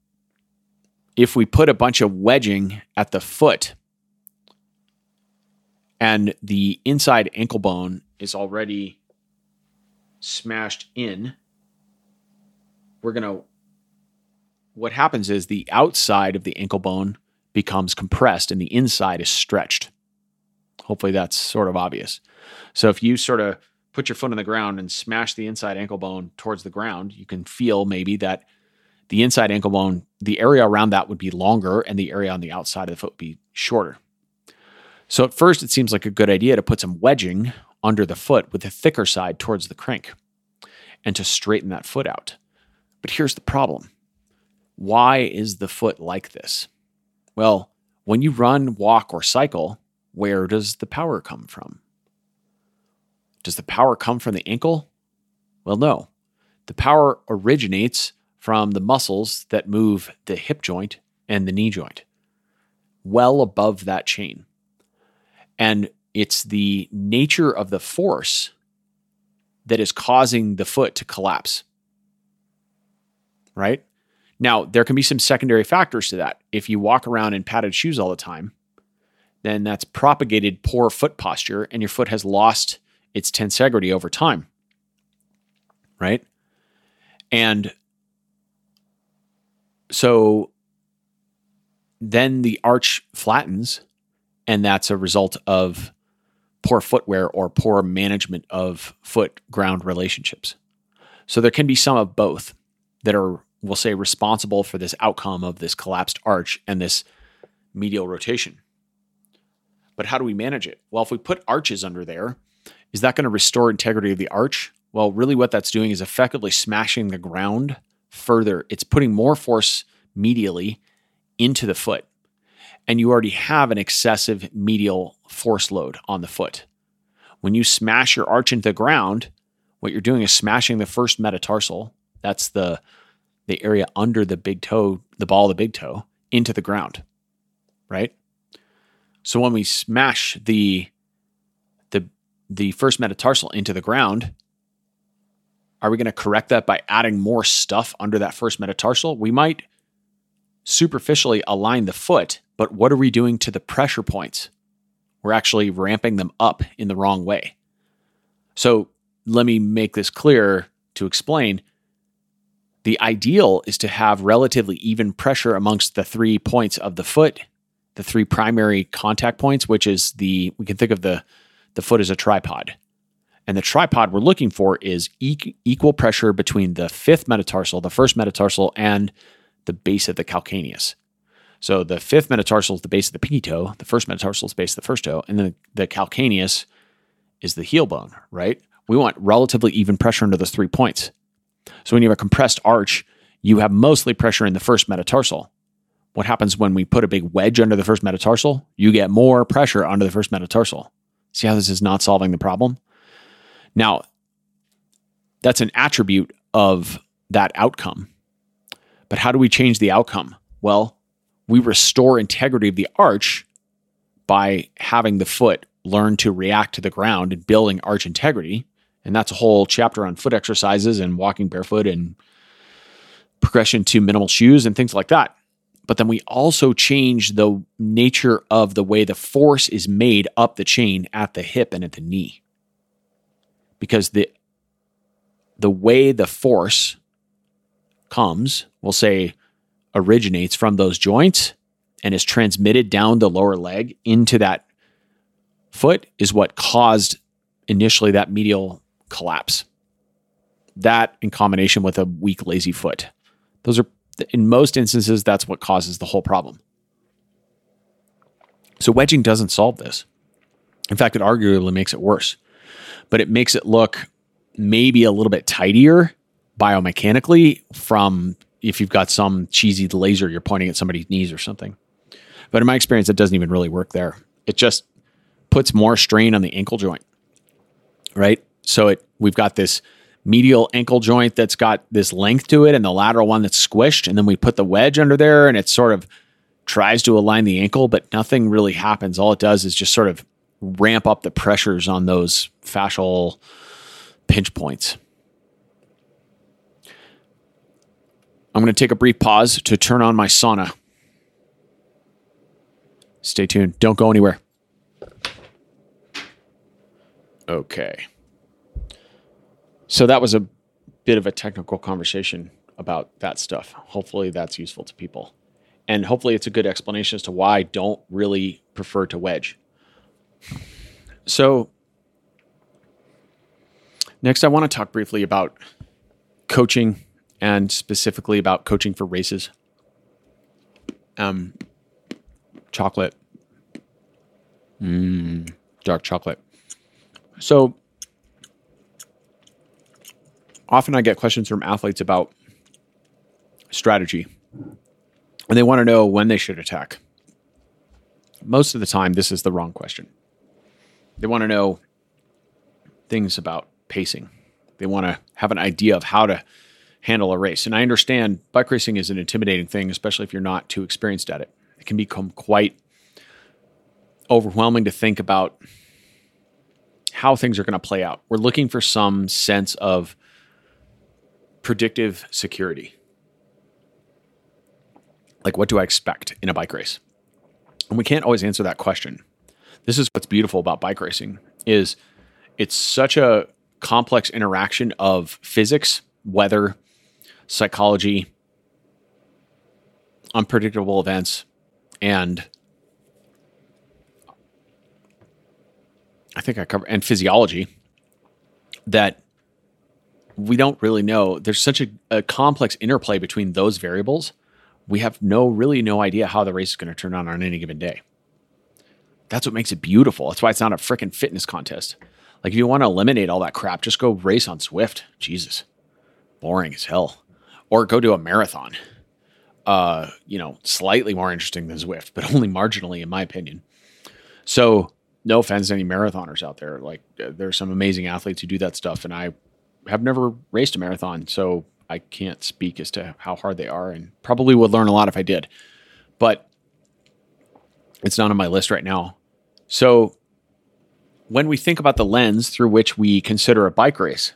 If we put a bunch of wedging at the foot and the inside ankle bone is already smashed in we're going to, what happens is the outside of the ankle bone becomes compressed and the inside is stretched. Hopefully that's sort of obvious. So if you sort of put your foot on the ground and smash the inside ankle bone towards the ground, you can feel maybe that the inside ankle bone, the area around that would be longer and the area on the outside of the foot would be shorter. So at first, it seems like a good idea to put some wedging under the foot with the thicker side towards the crank and to straighten that foot out. But here's the problem why is the foot like this? Well, when you run, walk, or cycle, where does the power come from? Does the power come from the ankle? Well, no. The power originates from the muscles that move the hip joint and the knee joint, well above that chain. And it's the nature of the force that is causing the foot to collapse right? Now, there can be some secondary factors to that. If you walk around in padded shoes all the time, then that's propagated poor foot posture and your foot has lost its tensegrity over time. Right? And so then the arch flattens, and that's a result of poor footwear or poor management of foot ground relationships. So there can be some of both that are we'll say, responsible for this outcome of this collapsed arch and this medial rotation. But how do we manage it? Well, if we put arches under there, is that going to restore integrity of the arch? Well, really, what that's doing is effectively smashing the ground further. It's putting more force medially into the foot. And you already have an excessive medial force load on the foot. When you smash your arch into the ground, what you're doing is smashing the first metatarsal. That's the the area under the big toe, the ball of the big toe, into the ground. Right? So when we smash the the the first metatarsal into the ground, are we going to correct that by adding more stuff under that first metatarsal? We might superficially align the foot, but what are we doing to the pressure points? We're actually ramping them up in the wrong way. So let me make this clear to explain. The ideal is to have relatively even pressure amongst the three points of the foot, the three primary contact points, which is the, we can think of the, the foot as a tripod. And the tripod we're looking for is e- equal pressure between the fifth metatarsal, the first metatarsal, and the base of the calcaneus. So the fifth metatarsal is the base of the pinky toe, the first metatarsal is the base of the first toe, and then the calcaneus is the heel bone, right? We want relatively even pressure under those three points. So when you have a compressed arch, you have mostly pressure in the first metatarsal. What happens when we put a big wedge under the first metatarsal? You get more pressure under the first metatarsal. See how this is not solving the problem? Now, that's an attribute of that outcome. But how do we change the outcome? Well, we restore integrity of the arch by having the foot learn to react to the ground and building arch integrity. And that's a whole chapter on foot exercises and walking barefoot and progression to minimal shoes and things like that. But then we also change the nature of the way the force is made up the chain at the hip and at the knee. Because the the way the force comes, we'll say originates from those joints and is transmitted down the lower leg into that foot is what caused initially that medial collapse. That in combination with a weak, lazy foot. Those are, in most instances, that's what causes the whole problem. So wedging doesn't solve this. In fact, it arguably makes it worse, but it makes it look maybe a little bit tidier biomechanically from if you've got some cheesy laser you're pointing at somebody's knees or something. But in my experience, it doesn't even really work there. It just puts more strain on the ankle joint, right? So it we've got this medial ankle joint that's got this length to it and the lateral one that's squished. And then we put the wedge under there and it sort of tries to align the ankle, but nothing really happens. All it does is just sort of ramp up the pressures on those fascial pinch points. I'm going to take a brief pause to turn on my sauna. Stay tuned. Don't go anywhere. Okay. So that was a bit of a technical conversation about that stuff. Hopefully that's useful to people. And hopefully it's a good explanation as to why I don't really prefer to wedge. So next I want to talk briefly about coaching and specifically about coaching for races. Um, chocolate, mm, dark chocolate. So often I get questions from athletes about strategy, and they want to know when they should attack. Most of the time, this is the wrong question. They want to know things about pacing. They want to have an idea of how to handle a race. And I understand bike racing is an intimidating thing, especially if you're not too experienced at it. It can become quite overwhelming to think about how things are going to play out. We're looking for some sense of predictive security. Like, what do I expect in a bike race? And we can't always answer that question. This is what's beautiful about bike racing is it's such a complex interaction of physics, weather, psychology, unpredictable events, and I think I cover and physiology that we don't really know. There's such a, a complex interplay between those variables. We have no really no idea how the race is going to turn out on any given day. That's what makes it beautiful. That's why it's not a freaking fitness contest. Like if you want to eliminate all that crap, just go race on Zwift. Jesus. Boring as hell. Or go to a marathon. Uh, you know, slightly more interesting than Zwift, but only marginally in my opinion. So, no offense to any marathoners out there. Like uh, there's some amazing athletes who do that stuff and I have never raced a marathon, so I can't speak as to how hard they are and probably would learn a lot if I did. But it's not on my list right now. So when we think about the lens through which we consider a bike race,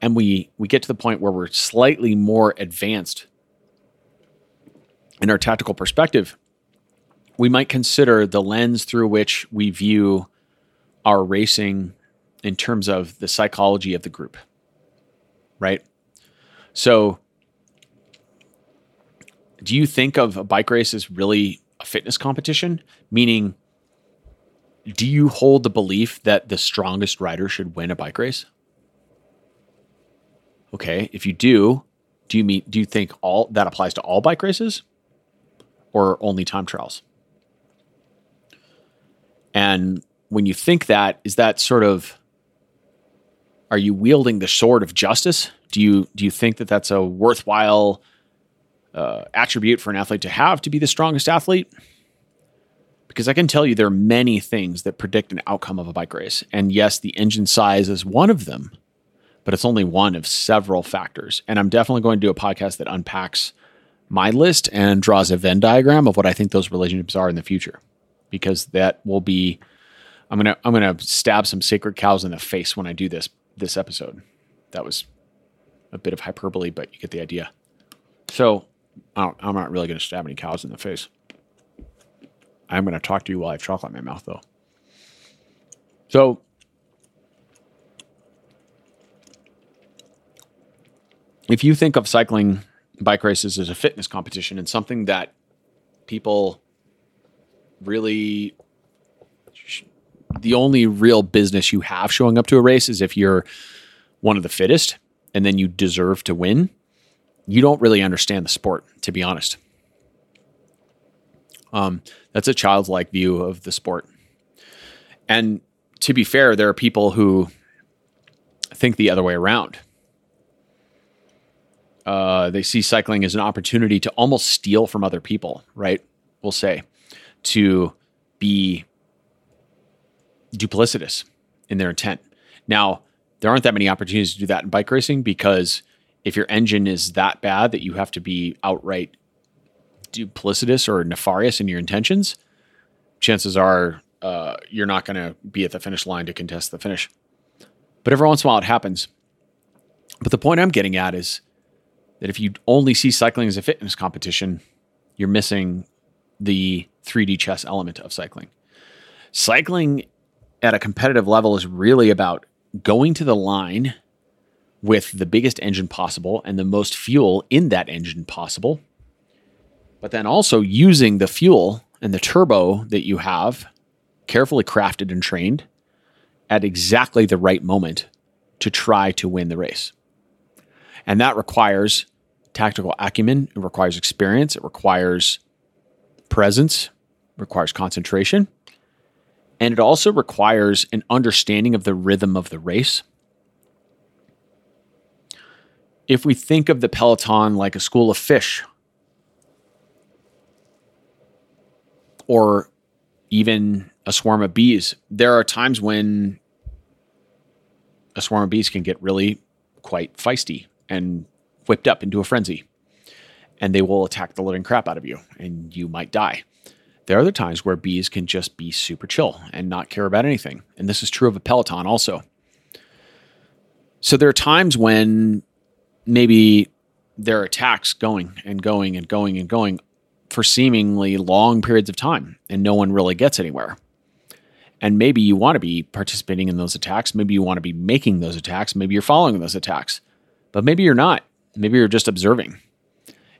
and we we get to the point where we're slightly more advanced in our tactical perspective, we might consider the lens through which we view our racing in terms of the psychology of the group. Right? So do you think of a bike race as really a fitness competition? Meaning do you hold the belief that the strongest rider should win a bike race? Okay, if you do, do you mean do you think all that applies to all bike races or only time trials? And when you think that, is that sort of are you wielding the sword of justice? Do you do you think that that's a worthwhile uh, attribute for an athlete to have to be the strongest athlete? because I can tell you there are many things that predict an outcome of a bike race. And yes, the engine size is one of them, but it's only one of several factors. And I'm definitely going to do a podcast that unpacks my list and draws a Venn diagram of what I think those relationships are in the future, because that will be. I'm gonna I'm gonna stab some sacred cows in the face when I do this this episode. That was a bit of hyperbole, but you get the idea. So I am not really going to stab any cows in the face. I'm going to talk to you while I have chocolate in my mouth, though. So, if you think of cycling bike races as a fitness competition and something that people really the only real business you have showing up to a race is if you're one of the fittest and then you deserve to win, you don't really understand the sport, to be honest. Um, that's a childlike view of the sport. And to be fair, there are people who think the other way around. Uh, they see cycling as an opportunity to almost steal from other people, right? We'll say to be duplicitous in their intent. Now, there aren't that many opportunities to do that in bike racing because if your engine is that bad that you have to be outright duplicitous or nefarious in your intentions, chances are uh, you're not going to be at the finish line to contest the finish. But every once in a while it happens. But the point I'm getting at is that if you only see cycling as a fitness competition, you're missing the 3D chess element of cycling. Cycling at a competitive level is really about going to the line with the biggest engine possible and the most fuel in that engine possible but then also using the fuel and the turbo that you have carefully crafted and trained at exactly the right moment to try to win the race. And that requires tactical acumen, it requires experience, it requires presence, it requires concentration, and it also requires an understanding of the rhythm of the race. If we think of the peloton like a school of fish or even a swarm of bees. There are times when a swarm of bees can get really quite feisty and whipped up into a frenzy. And they will attack the living crap out of you, and you might die. There are other times where bees can just be super chill and not care about anything. And this is true of a peloton also. So there are times when maybe there are attacks going and going and going and going for seemingly long periods of time and no one really gets anywhere. And maybe you want to be participating in those attacks. Maybe you want to be making those attacks. Maybe you're following those attacks. But maybe you're not. Maybe you're just observing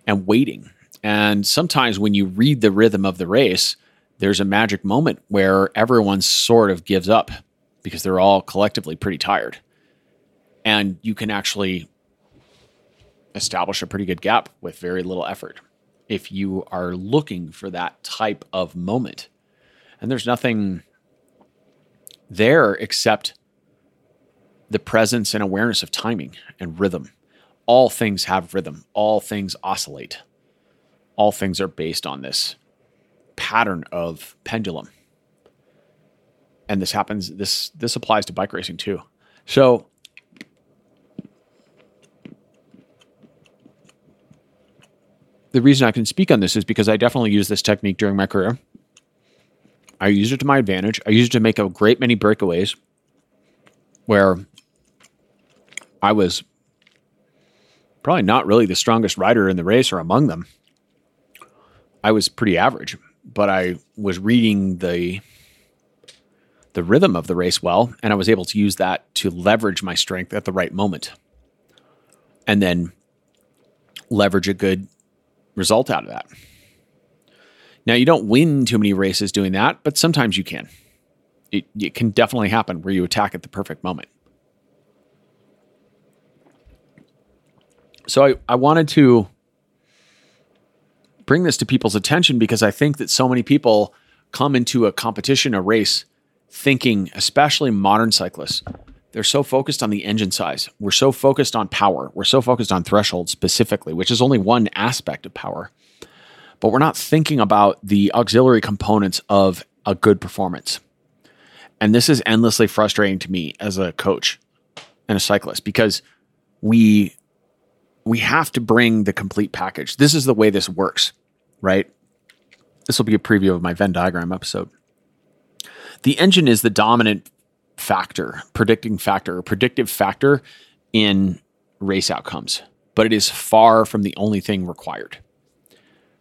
and waiting. And sometimes when you read the rhythm of the race, there's a magic moment where everyone sort of gives up because they're all collectively pretty tired. And you can actually establish a pretty good gap with very little effort if you are looking for that type of moment. And there's nothing there except the presence and awareness of timing and rhythm. All things have rhythm, all things oscillate, all things are based on this pattern of pendulum. And this happens, this this applies to bike racing too. So the reason I can speak on this is because I definitely used this technique during my career. I used it to my advantage. I used it to make a great many breakaways where I was probably not really the strongest rider in the race or among them. I was pretty average, but I was reading the the rhythm of the race well, and I was able to use that to leverage my strength at the right moment. And then leverage a good result out of that. Now, you don't win too many races doing that, but sometimes you can. It, it can definitely happen where you attack at the perfect moment. So I, I wanted to bring this to people's attention because I think that so many people come into a competition, a race, thinking, especially modern cyclists, they're so focused on the engine size. We're so focused on power. We're so focused on threshold specifically, which is only one aspect of power. But we're not thinking about the auxiliary components of a good performance. And this is endlessly frustrating to me as a coach and a cyclist because we we have to bring the complete package. This is the way this works, right? This will be a preview of my Venn diagram episode. The engine is the dominant factor, predicting factor, or predictive factor in race outcomes, but it is far from the only thing required.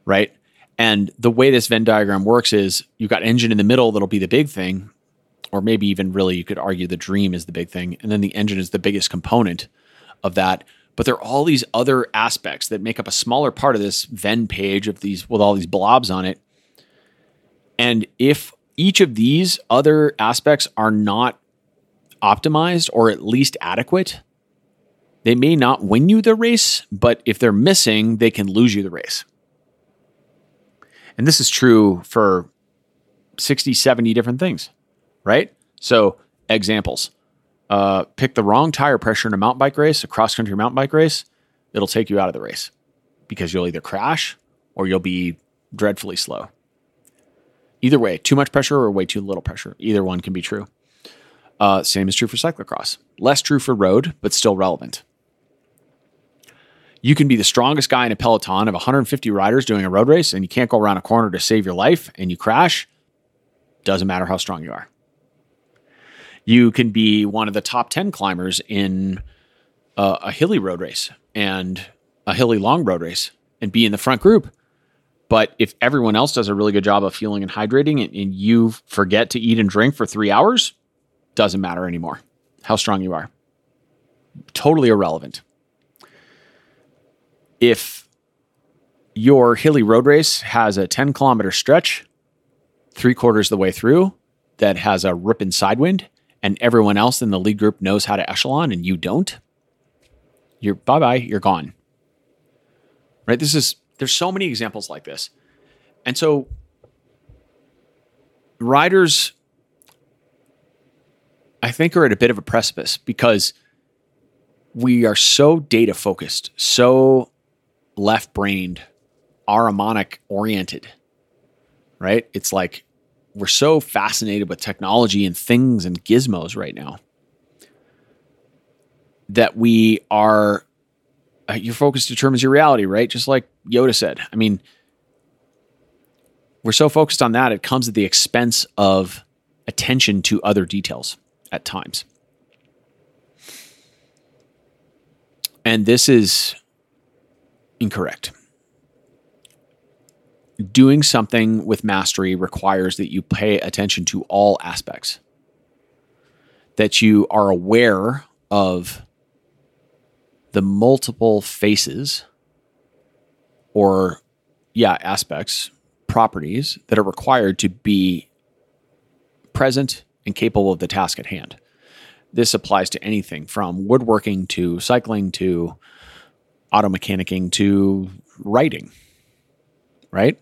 Right. And the way this Venn diagram works is you've got engine in the middle that'll be the big thing, or maybe even really you could argue the dream is the big thing. And then the engine is the biggest component of that. But there are all these other aspects that make up a smaller part of this Venn page of these with all these blobs on it. And if each of these other aspects are not optimized or at least adequate, they may not win you the race, but if they're missing, they can lose you the race. And this is true for 60, 70 different things, right? So, examples uh, pick the wrong tire pressure in a mountain bike race, a cross country mountain bike race, it'll take you out of the race because you'll either crash or you'll be dreadfully slow. Either way, too much pressure or way too little pressure. Either one can be true. Uh, same is true for cyclocross. Less true for road, but still relevant. You can be the strongest guy in a peloton of 150 riders doing a road race, and you can't go around a corner to save your life and you crash. Doesn't matter how strong you are. You can be one of the top 10 climbers in uh, a hilly road race and a hilly long road race and be in the front group. But if everyone else does a really good job of fueling and hydrating and, and you forget to eat and drink for three hours, doesn't matter anymore how strong you are. Totally irrelevant. If your hilly road race has a 10 kilometer stretch, three quarters of the way through, that has a ripping side wind, and everyone else in the lead group knows how to echelon and you don't, you're bye bye, you're gone. Right? This is, there's so many examples like this. And so riders I think are at a bit of a precipice because we are so data focused, so left brained, Ahrimanic oriented, right? It's like we're so fascinated with technology and things and gizmos right now that we are, uh, your focus determines your reality, right? Just like Yoda said. I mean, we're so focused on that, it comes at the expense of attention to other details at times. And this is incorrect. Doing something with mastery requires that you pay attention to all aspects, that you are aware of the multiple faces or, yeah, aspects, properties that are required to be present and capable of the task at hand. this applies to anything from woodworking to cycling to auto mechanicking to writing, right?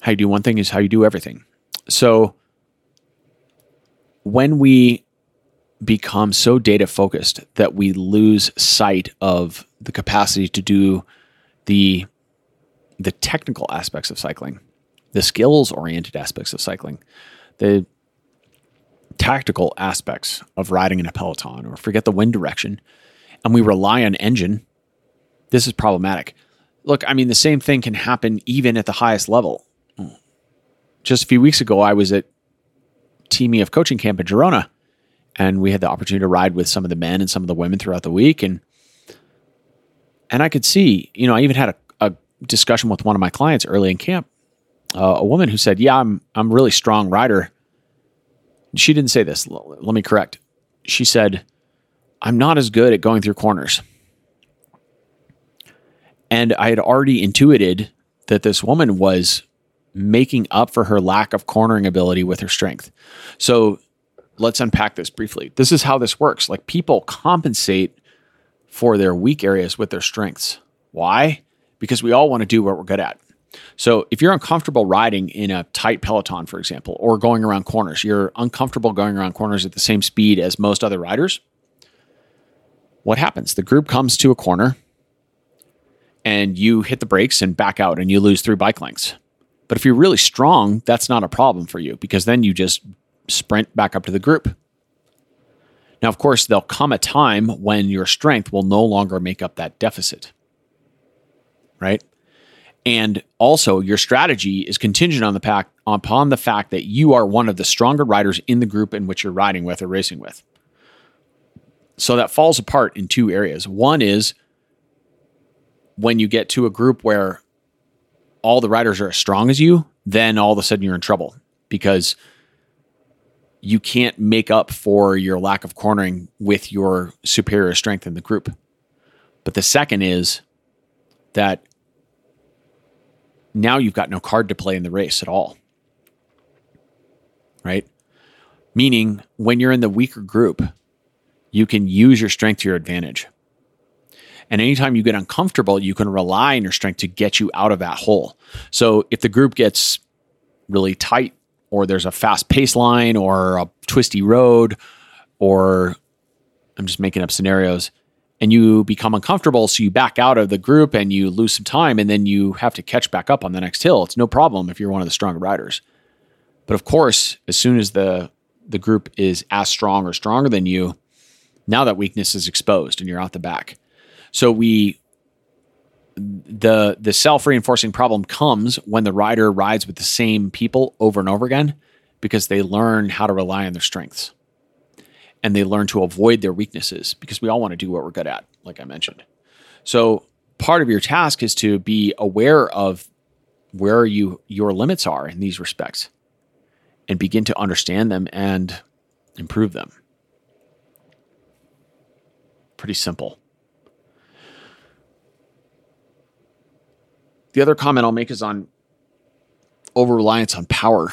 How you do one thing is how you do everything. So when we become so data focused that we lose sight of the capacity to do the the technical aspects of cycling, the skills oriented aspects of cycling, the tactical aspects of riding in a peloton or forget the wind direction and we rely on engine, this is problematic. Look, I mean, the same thing can happen even at the highest level. Just a few weeks ago, I was at Team EF coaching camp in Girona, and we had the opportunity to ride with some of the men and some of the women throughout the week. And and I could see, you know, I even had a, a discussion with one of my clients early in camp, uh, a woman who said, "Yeah, I'm I'm a really strong rider." She didn't say this. Let me correct. She said, I'm not as good at going through corners. And I had already intuited that this woman was making up for her lack of cornering ability with her strength. So let's unpack this briefly. This is how this works. Like people compensate for their weak areas with their strengths. Why? Because we all want to do what we're good at. So if you're uncomfortable riding in a tight peloton, for example, or going around corners, you're uncomfortable going around corners at the same speed as most other riders, what happens? The group comes to a corner and you hit the brakes and back out and you lose three bike lengths. But if you're really strong, that's not a problem for you because then you just sprint back up to the group. Now, of course, there'll come a time when your strength will no longer make up that deficit. Right? And also, your strategy is contingent on the pack, upon the fact that you are one of the stronger riders in the group in which you're riding with or racing with. So that falls apart in two areas. One is when you get to a group where all the riders are as strong as you, then all of a sudden you're in trouble because you can't make up for your lack of cornering with your superior strength in the group. But the second is that now you've got no card to play in the race at all. Right? Meaning, when you're in the weaker group, you can use your strength to your advantage. And anytime you get uncomfortable, you can rely on your strength to get you out of that hole. So if the group gets really tight, or there's a fast pace line, or a twisty road, or I'm just making up scenarios, and you become uncomfortable, so you back out of the group and you lose some time, and then you have to catch back up on the next hill. It's no problem if you're one of the stronger riders. But of course, as soon as the the group is as strong or stronger than you, now that weakness is exposed and you're out the back. So we the the self-reinforcing problem comes when the rider rides with the same people over and over again because they learn how to rely on their strengths. And they learn to avoid their weaknesses because we all want to do what we're good at like i mentioned. So part of your task is to be aware of where you your limits are in these respects and begin to understand them and improve them. Pretty simple. The other comment I'll make is on over reliance on power.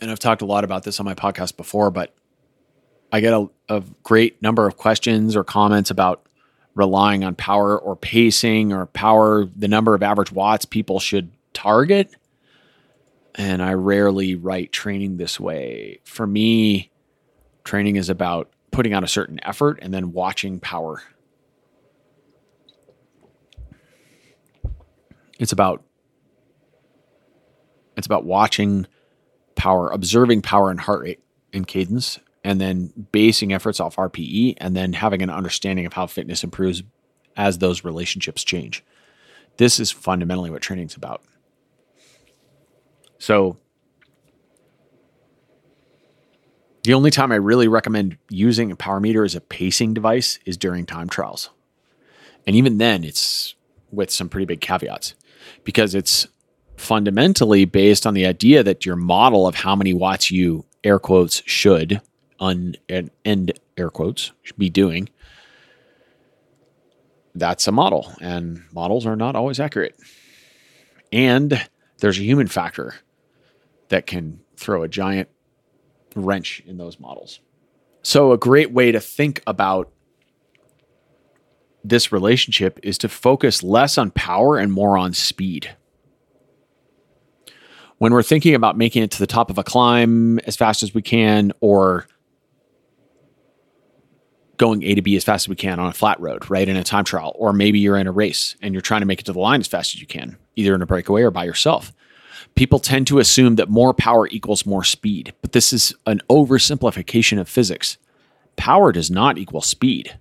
And I've talked a lot about this on my podcast before, but I get a, a, great number of questions or comments about relying on power or pacing or power, the number of average watts people should target. And I rarely write training this way. For me, training is about putting out a certain effort and then watching power. It's about it's about watching power, observing power and heart rate and cadence, and then basing efforts off RPE, and then having an understanding of how fitness improves as those relationships change. This is fundamentally what training is about. So The only time I really recommend using a power meter as a pacing device is during time trials. And even then, it's with some pretty big caveats because it's fundamentally based on the idea that your model of how many watts you air quotes should un end air quotes should be doing that's a model and models are not always accurate and there's a human factor that can throw a giant wrench in those models. So, a great way to think about this relationship is to focus less on power and more on speed. When we're thinking about making it to the top of a climb as fast as we can or going A to B as fast as we can on a flat road, right? In a time trial, or maybe you're in a race and you're trying to make it to the line as fast as you can, either in a breakaway or by yourself. People tend to assume that more power equals more speed, but this is an oversimplification of physics. Power does not equal speed.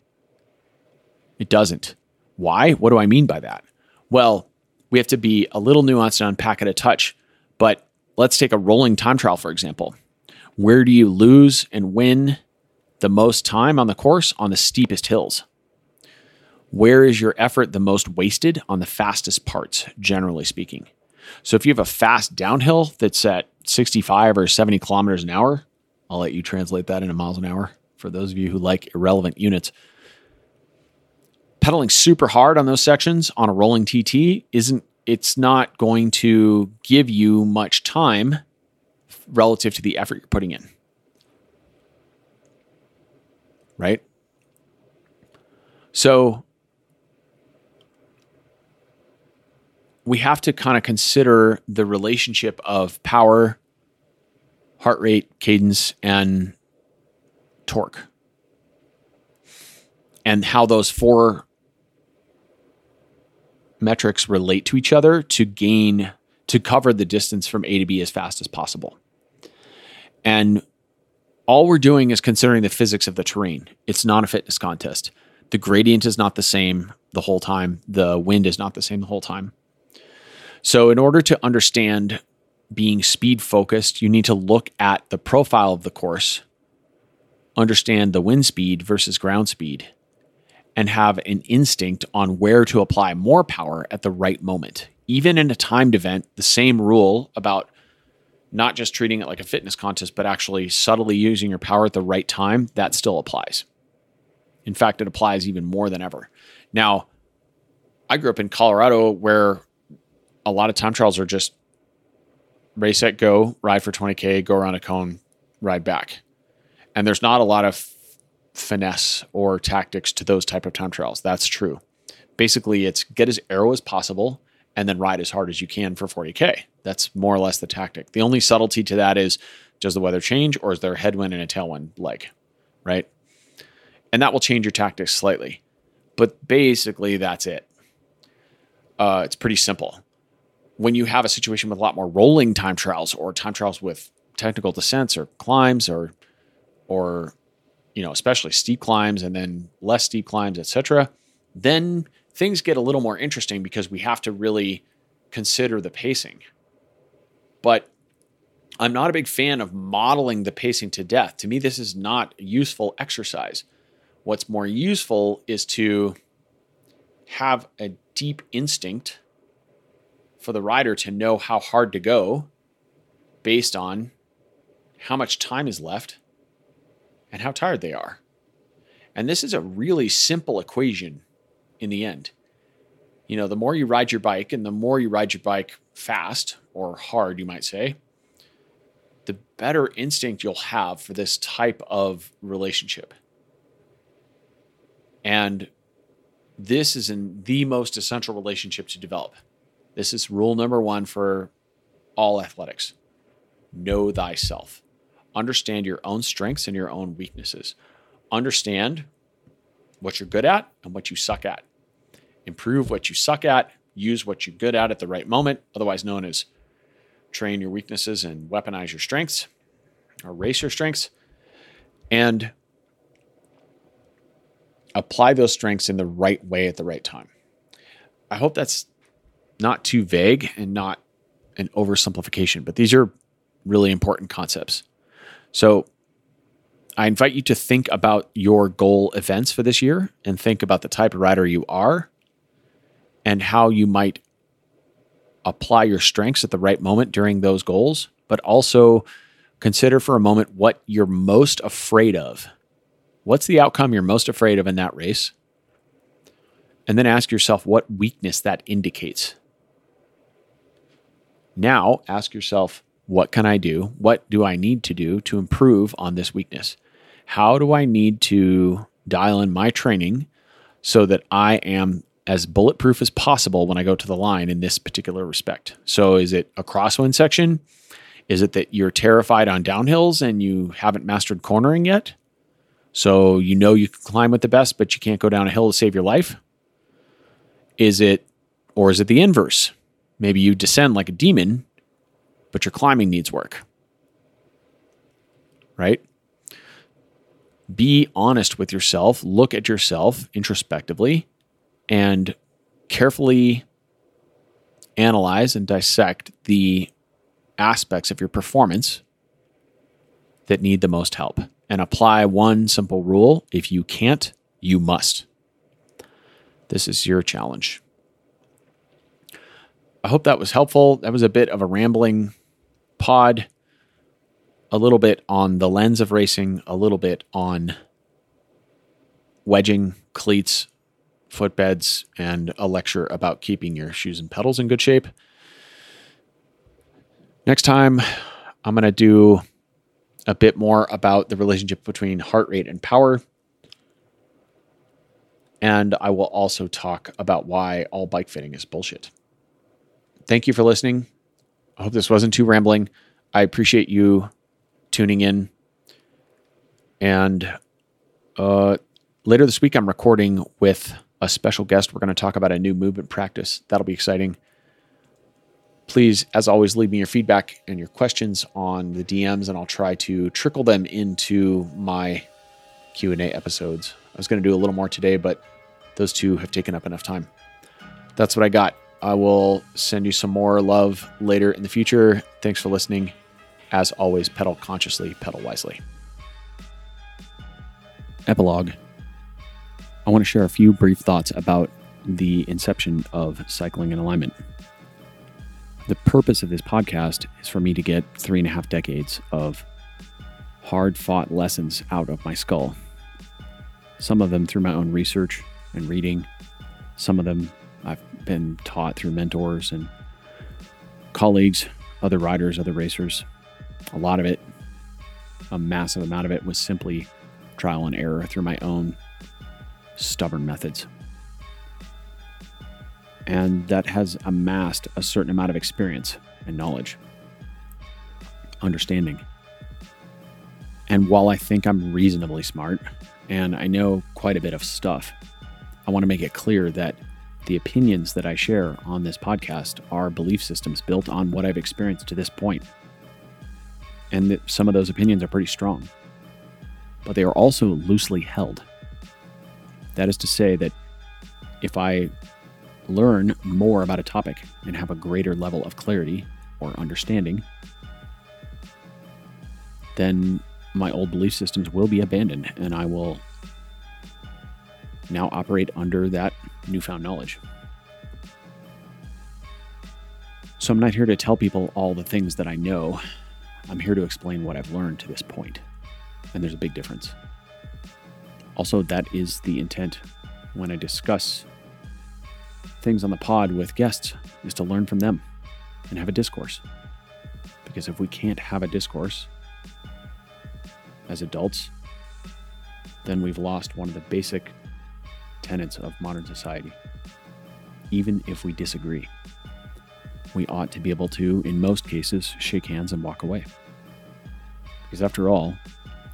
It doesn't. Why? What do I mean by that? Well, we have to be a little nuanced and unpack it a touch, but let's take a rolling time trial, for example. Where do you lose and win the most time on the course? On the steepest hills. Where is your effort the most wasted? On the fastest parts, generally speaking. So if you have a fast downhill that's at 65 or 70 kilometers an hour, I'll let you translate that into miles an hour for those of you who like irrelevant units pedaling super hard on those sections on a rolling TT isn't it's not going to give you much time relative to the effort you're putting in. Right? So we have to kind of consider the relationship of power, heart rate, cadence, and torque. And how those four metrics relate to each other to gain to cover the distance from A to B as fast as possible. And all we're doing is considering the physics of the terrain. It's not a fitness contest. The gradient is not the same the whole time. The wind is not the same the whole time. So, in order to understand being speed focused, you need to look at the profile of the course, understand the wind speed versus ground speed, and have an instinct on where to apply more power at the right moment. Even in a timed event, the same rule about not just treating it like a fitness contest, but actually subtly using your power at the right time, that still applies. In fact, it applies even more than ever. Now, I grew up in Colorado where a lot of time trials are just race set, go, ride for 20K, go around a cone, ride back. And there's not a lot of finesse or tactics to those type of time trials. That's true. Basically, it's get as aero as possible and then ride as hard as you can for 40k. That's more or less the tactic. The only subtlety to that is does the weather change or is there a headwind and a tailwind leg, right? And that will change your tactics slightly. But basically, that's it. Uh, it's pretty simple. When you have a situation with a lot more rolling time trials or time trials with technical descents or climbs or or you know, especially steep climbs and then less steep climbs, etc., then things get a little more interesting because we have to really consider the pacing. But I'm not a big fan of modeling the pacing to death. To me, this is not useful exercise. What's more useful is to have a deep instinct for the rider to know how hard to go based on how much time is left and how tired they are. And this is a really simple equation in the end. You know, the more you ride your bike and the more you ride your bike fast or hard, you might say, the better instinct you'll have for this type of relationship. And this is in the most essential relationship to develop. This is rule number one for all athletics know thyself. Understand your own strengths and your own weaknesses. Understand what you're good at and what you suck at. Improve what you suck at, use what you're good at at the right moment, otherwise known as train your weaknesses and weaponize your strengths or race your strengths. And apply those strengths in the right way at the right time. I hope that's not too vague and not an oversimplification, but these are really important concepts. So I invite you to think about your goal events for this year and think about the type of rider you are and how you might apply your strengths at the right moment during those goals, but also consider for a moment what you're most afraid of. What's the outcome you're most afraid of in that race? And then ask yourself what weakness that indicates. Now, ask yourself what can I do? What do I need to do to improve on this weakness? How do I need to dial in my training so that I am as bulletproof as possible when I go to the line in this particular respect? So, is it a crosswind section? Is it that you're terrified on downhills and you haven't mastered cornering yet? So, you know you can climb with the best, but you can't go down a hill to save your life? Is it, or is it the inverse? Maybe you descend like a demon, but your climbing needs work. Right? Be honest with yourself, look at yourself introspectively, and carefully analyze and dissect the aspects of your performance that need the most help and apply one simple rule. If you can't, you must. This is your challenge. I hope that was helpful. That was a bit of a rambling pod, a little bit on the lens of racing, a little bit on wedging, cleats, footbeds, and a lecture about keeping your shoes and pedals in good shape. Next time, I'm going to do a bit more about the relationship between heart rate and power. And I will also talk about why all bike fitting is bullshit. Thank you for listening. I hope this wasn't too rambling. I appreciate you tuning in. And uh, later this week, I'm recording with a special guest. We're going to talk about a new movement practice. That'll be exciting. Please, as always, leave me your feedback and your questions on the DMs, and I'll try to trickle them into my Q and A episodes. I was going to do a little more today, but those two have taken up enough time. That's what I got. I will send you some more love later in the future. Thanks for listening. As always, pedal consciously, pedal wisely. Epilogue. I want to share a few brief thoughts about the inception of cycling and alignment. The purpose of this podcast is for me to get three and a half decades of hard fought lessons out of my skull. Some of them through my own research and reading, some of them I've been taught through mentors and colleagues, other riders, other racers. A lot of it, a massive amount of it, was simply trial and error through my own stubborn methods. And that has amassed a certain amount of experience and knowledge, understanding. And while I think I'm reasonably smart and I know quite a bit of stuff, I want to make it clear that the opinions that I share on this podcast are belief systems built on what I've experienced to this point. And that some of those opinions are pretty strong, but they are also loosely held. That is to say, that if I learn more about a topic and have a greater level of clarity or understanding, then my old belief systems will be abandoned and I will now operate under that newfound knowledge. So I'm not here to tell people all the things that I know. I'm here to explain what I've learned to this point. And there's a big difference. Also, that is the intent when I discuss things on the pod with guests is to learn from them and have a discourse. Because if we can't have a discourse as adults, then we've lost one of the basic tenets of modern society. Even if we disagree, we ought to be able to, in most cases, shake hands and walk away. Because after all,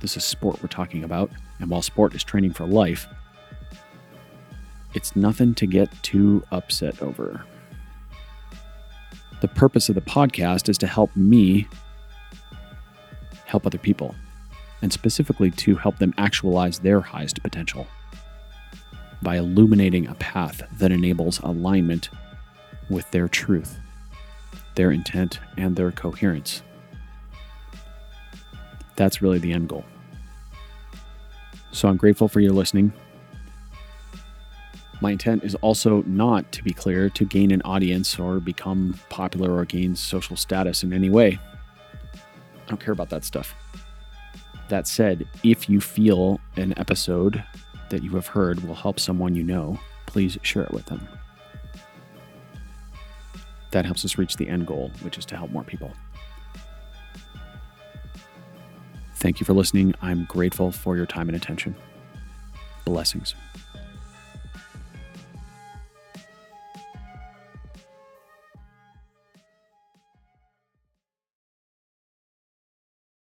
this is sport we're talking about, and while sport is training for life, it's nothing to get too upset over. The purpose of the podcast is to help me help other people, and specifically to help them actualize their highest potential by illuminating a path that enables alignment with their truth, their intent, and their coherence. That's really the end goal. So I'm grateful for your listening. My intent is also not, to be clear, to gain an audience or become popular or gain social status in any way. I don't care about that stuff. That said, if you feel an episode that you have heard will help someone you know, please share it with them. That helps us reach the end goal, which is to help more people. Thank you for listening. I'm grateful for your time and attention. Blessings.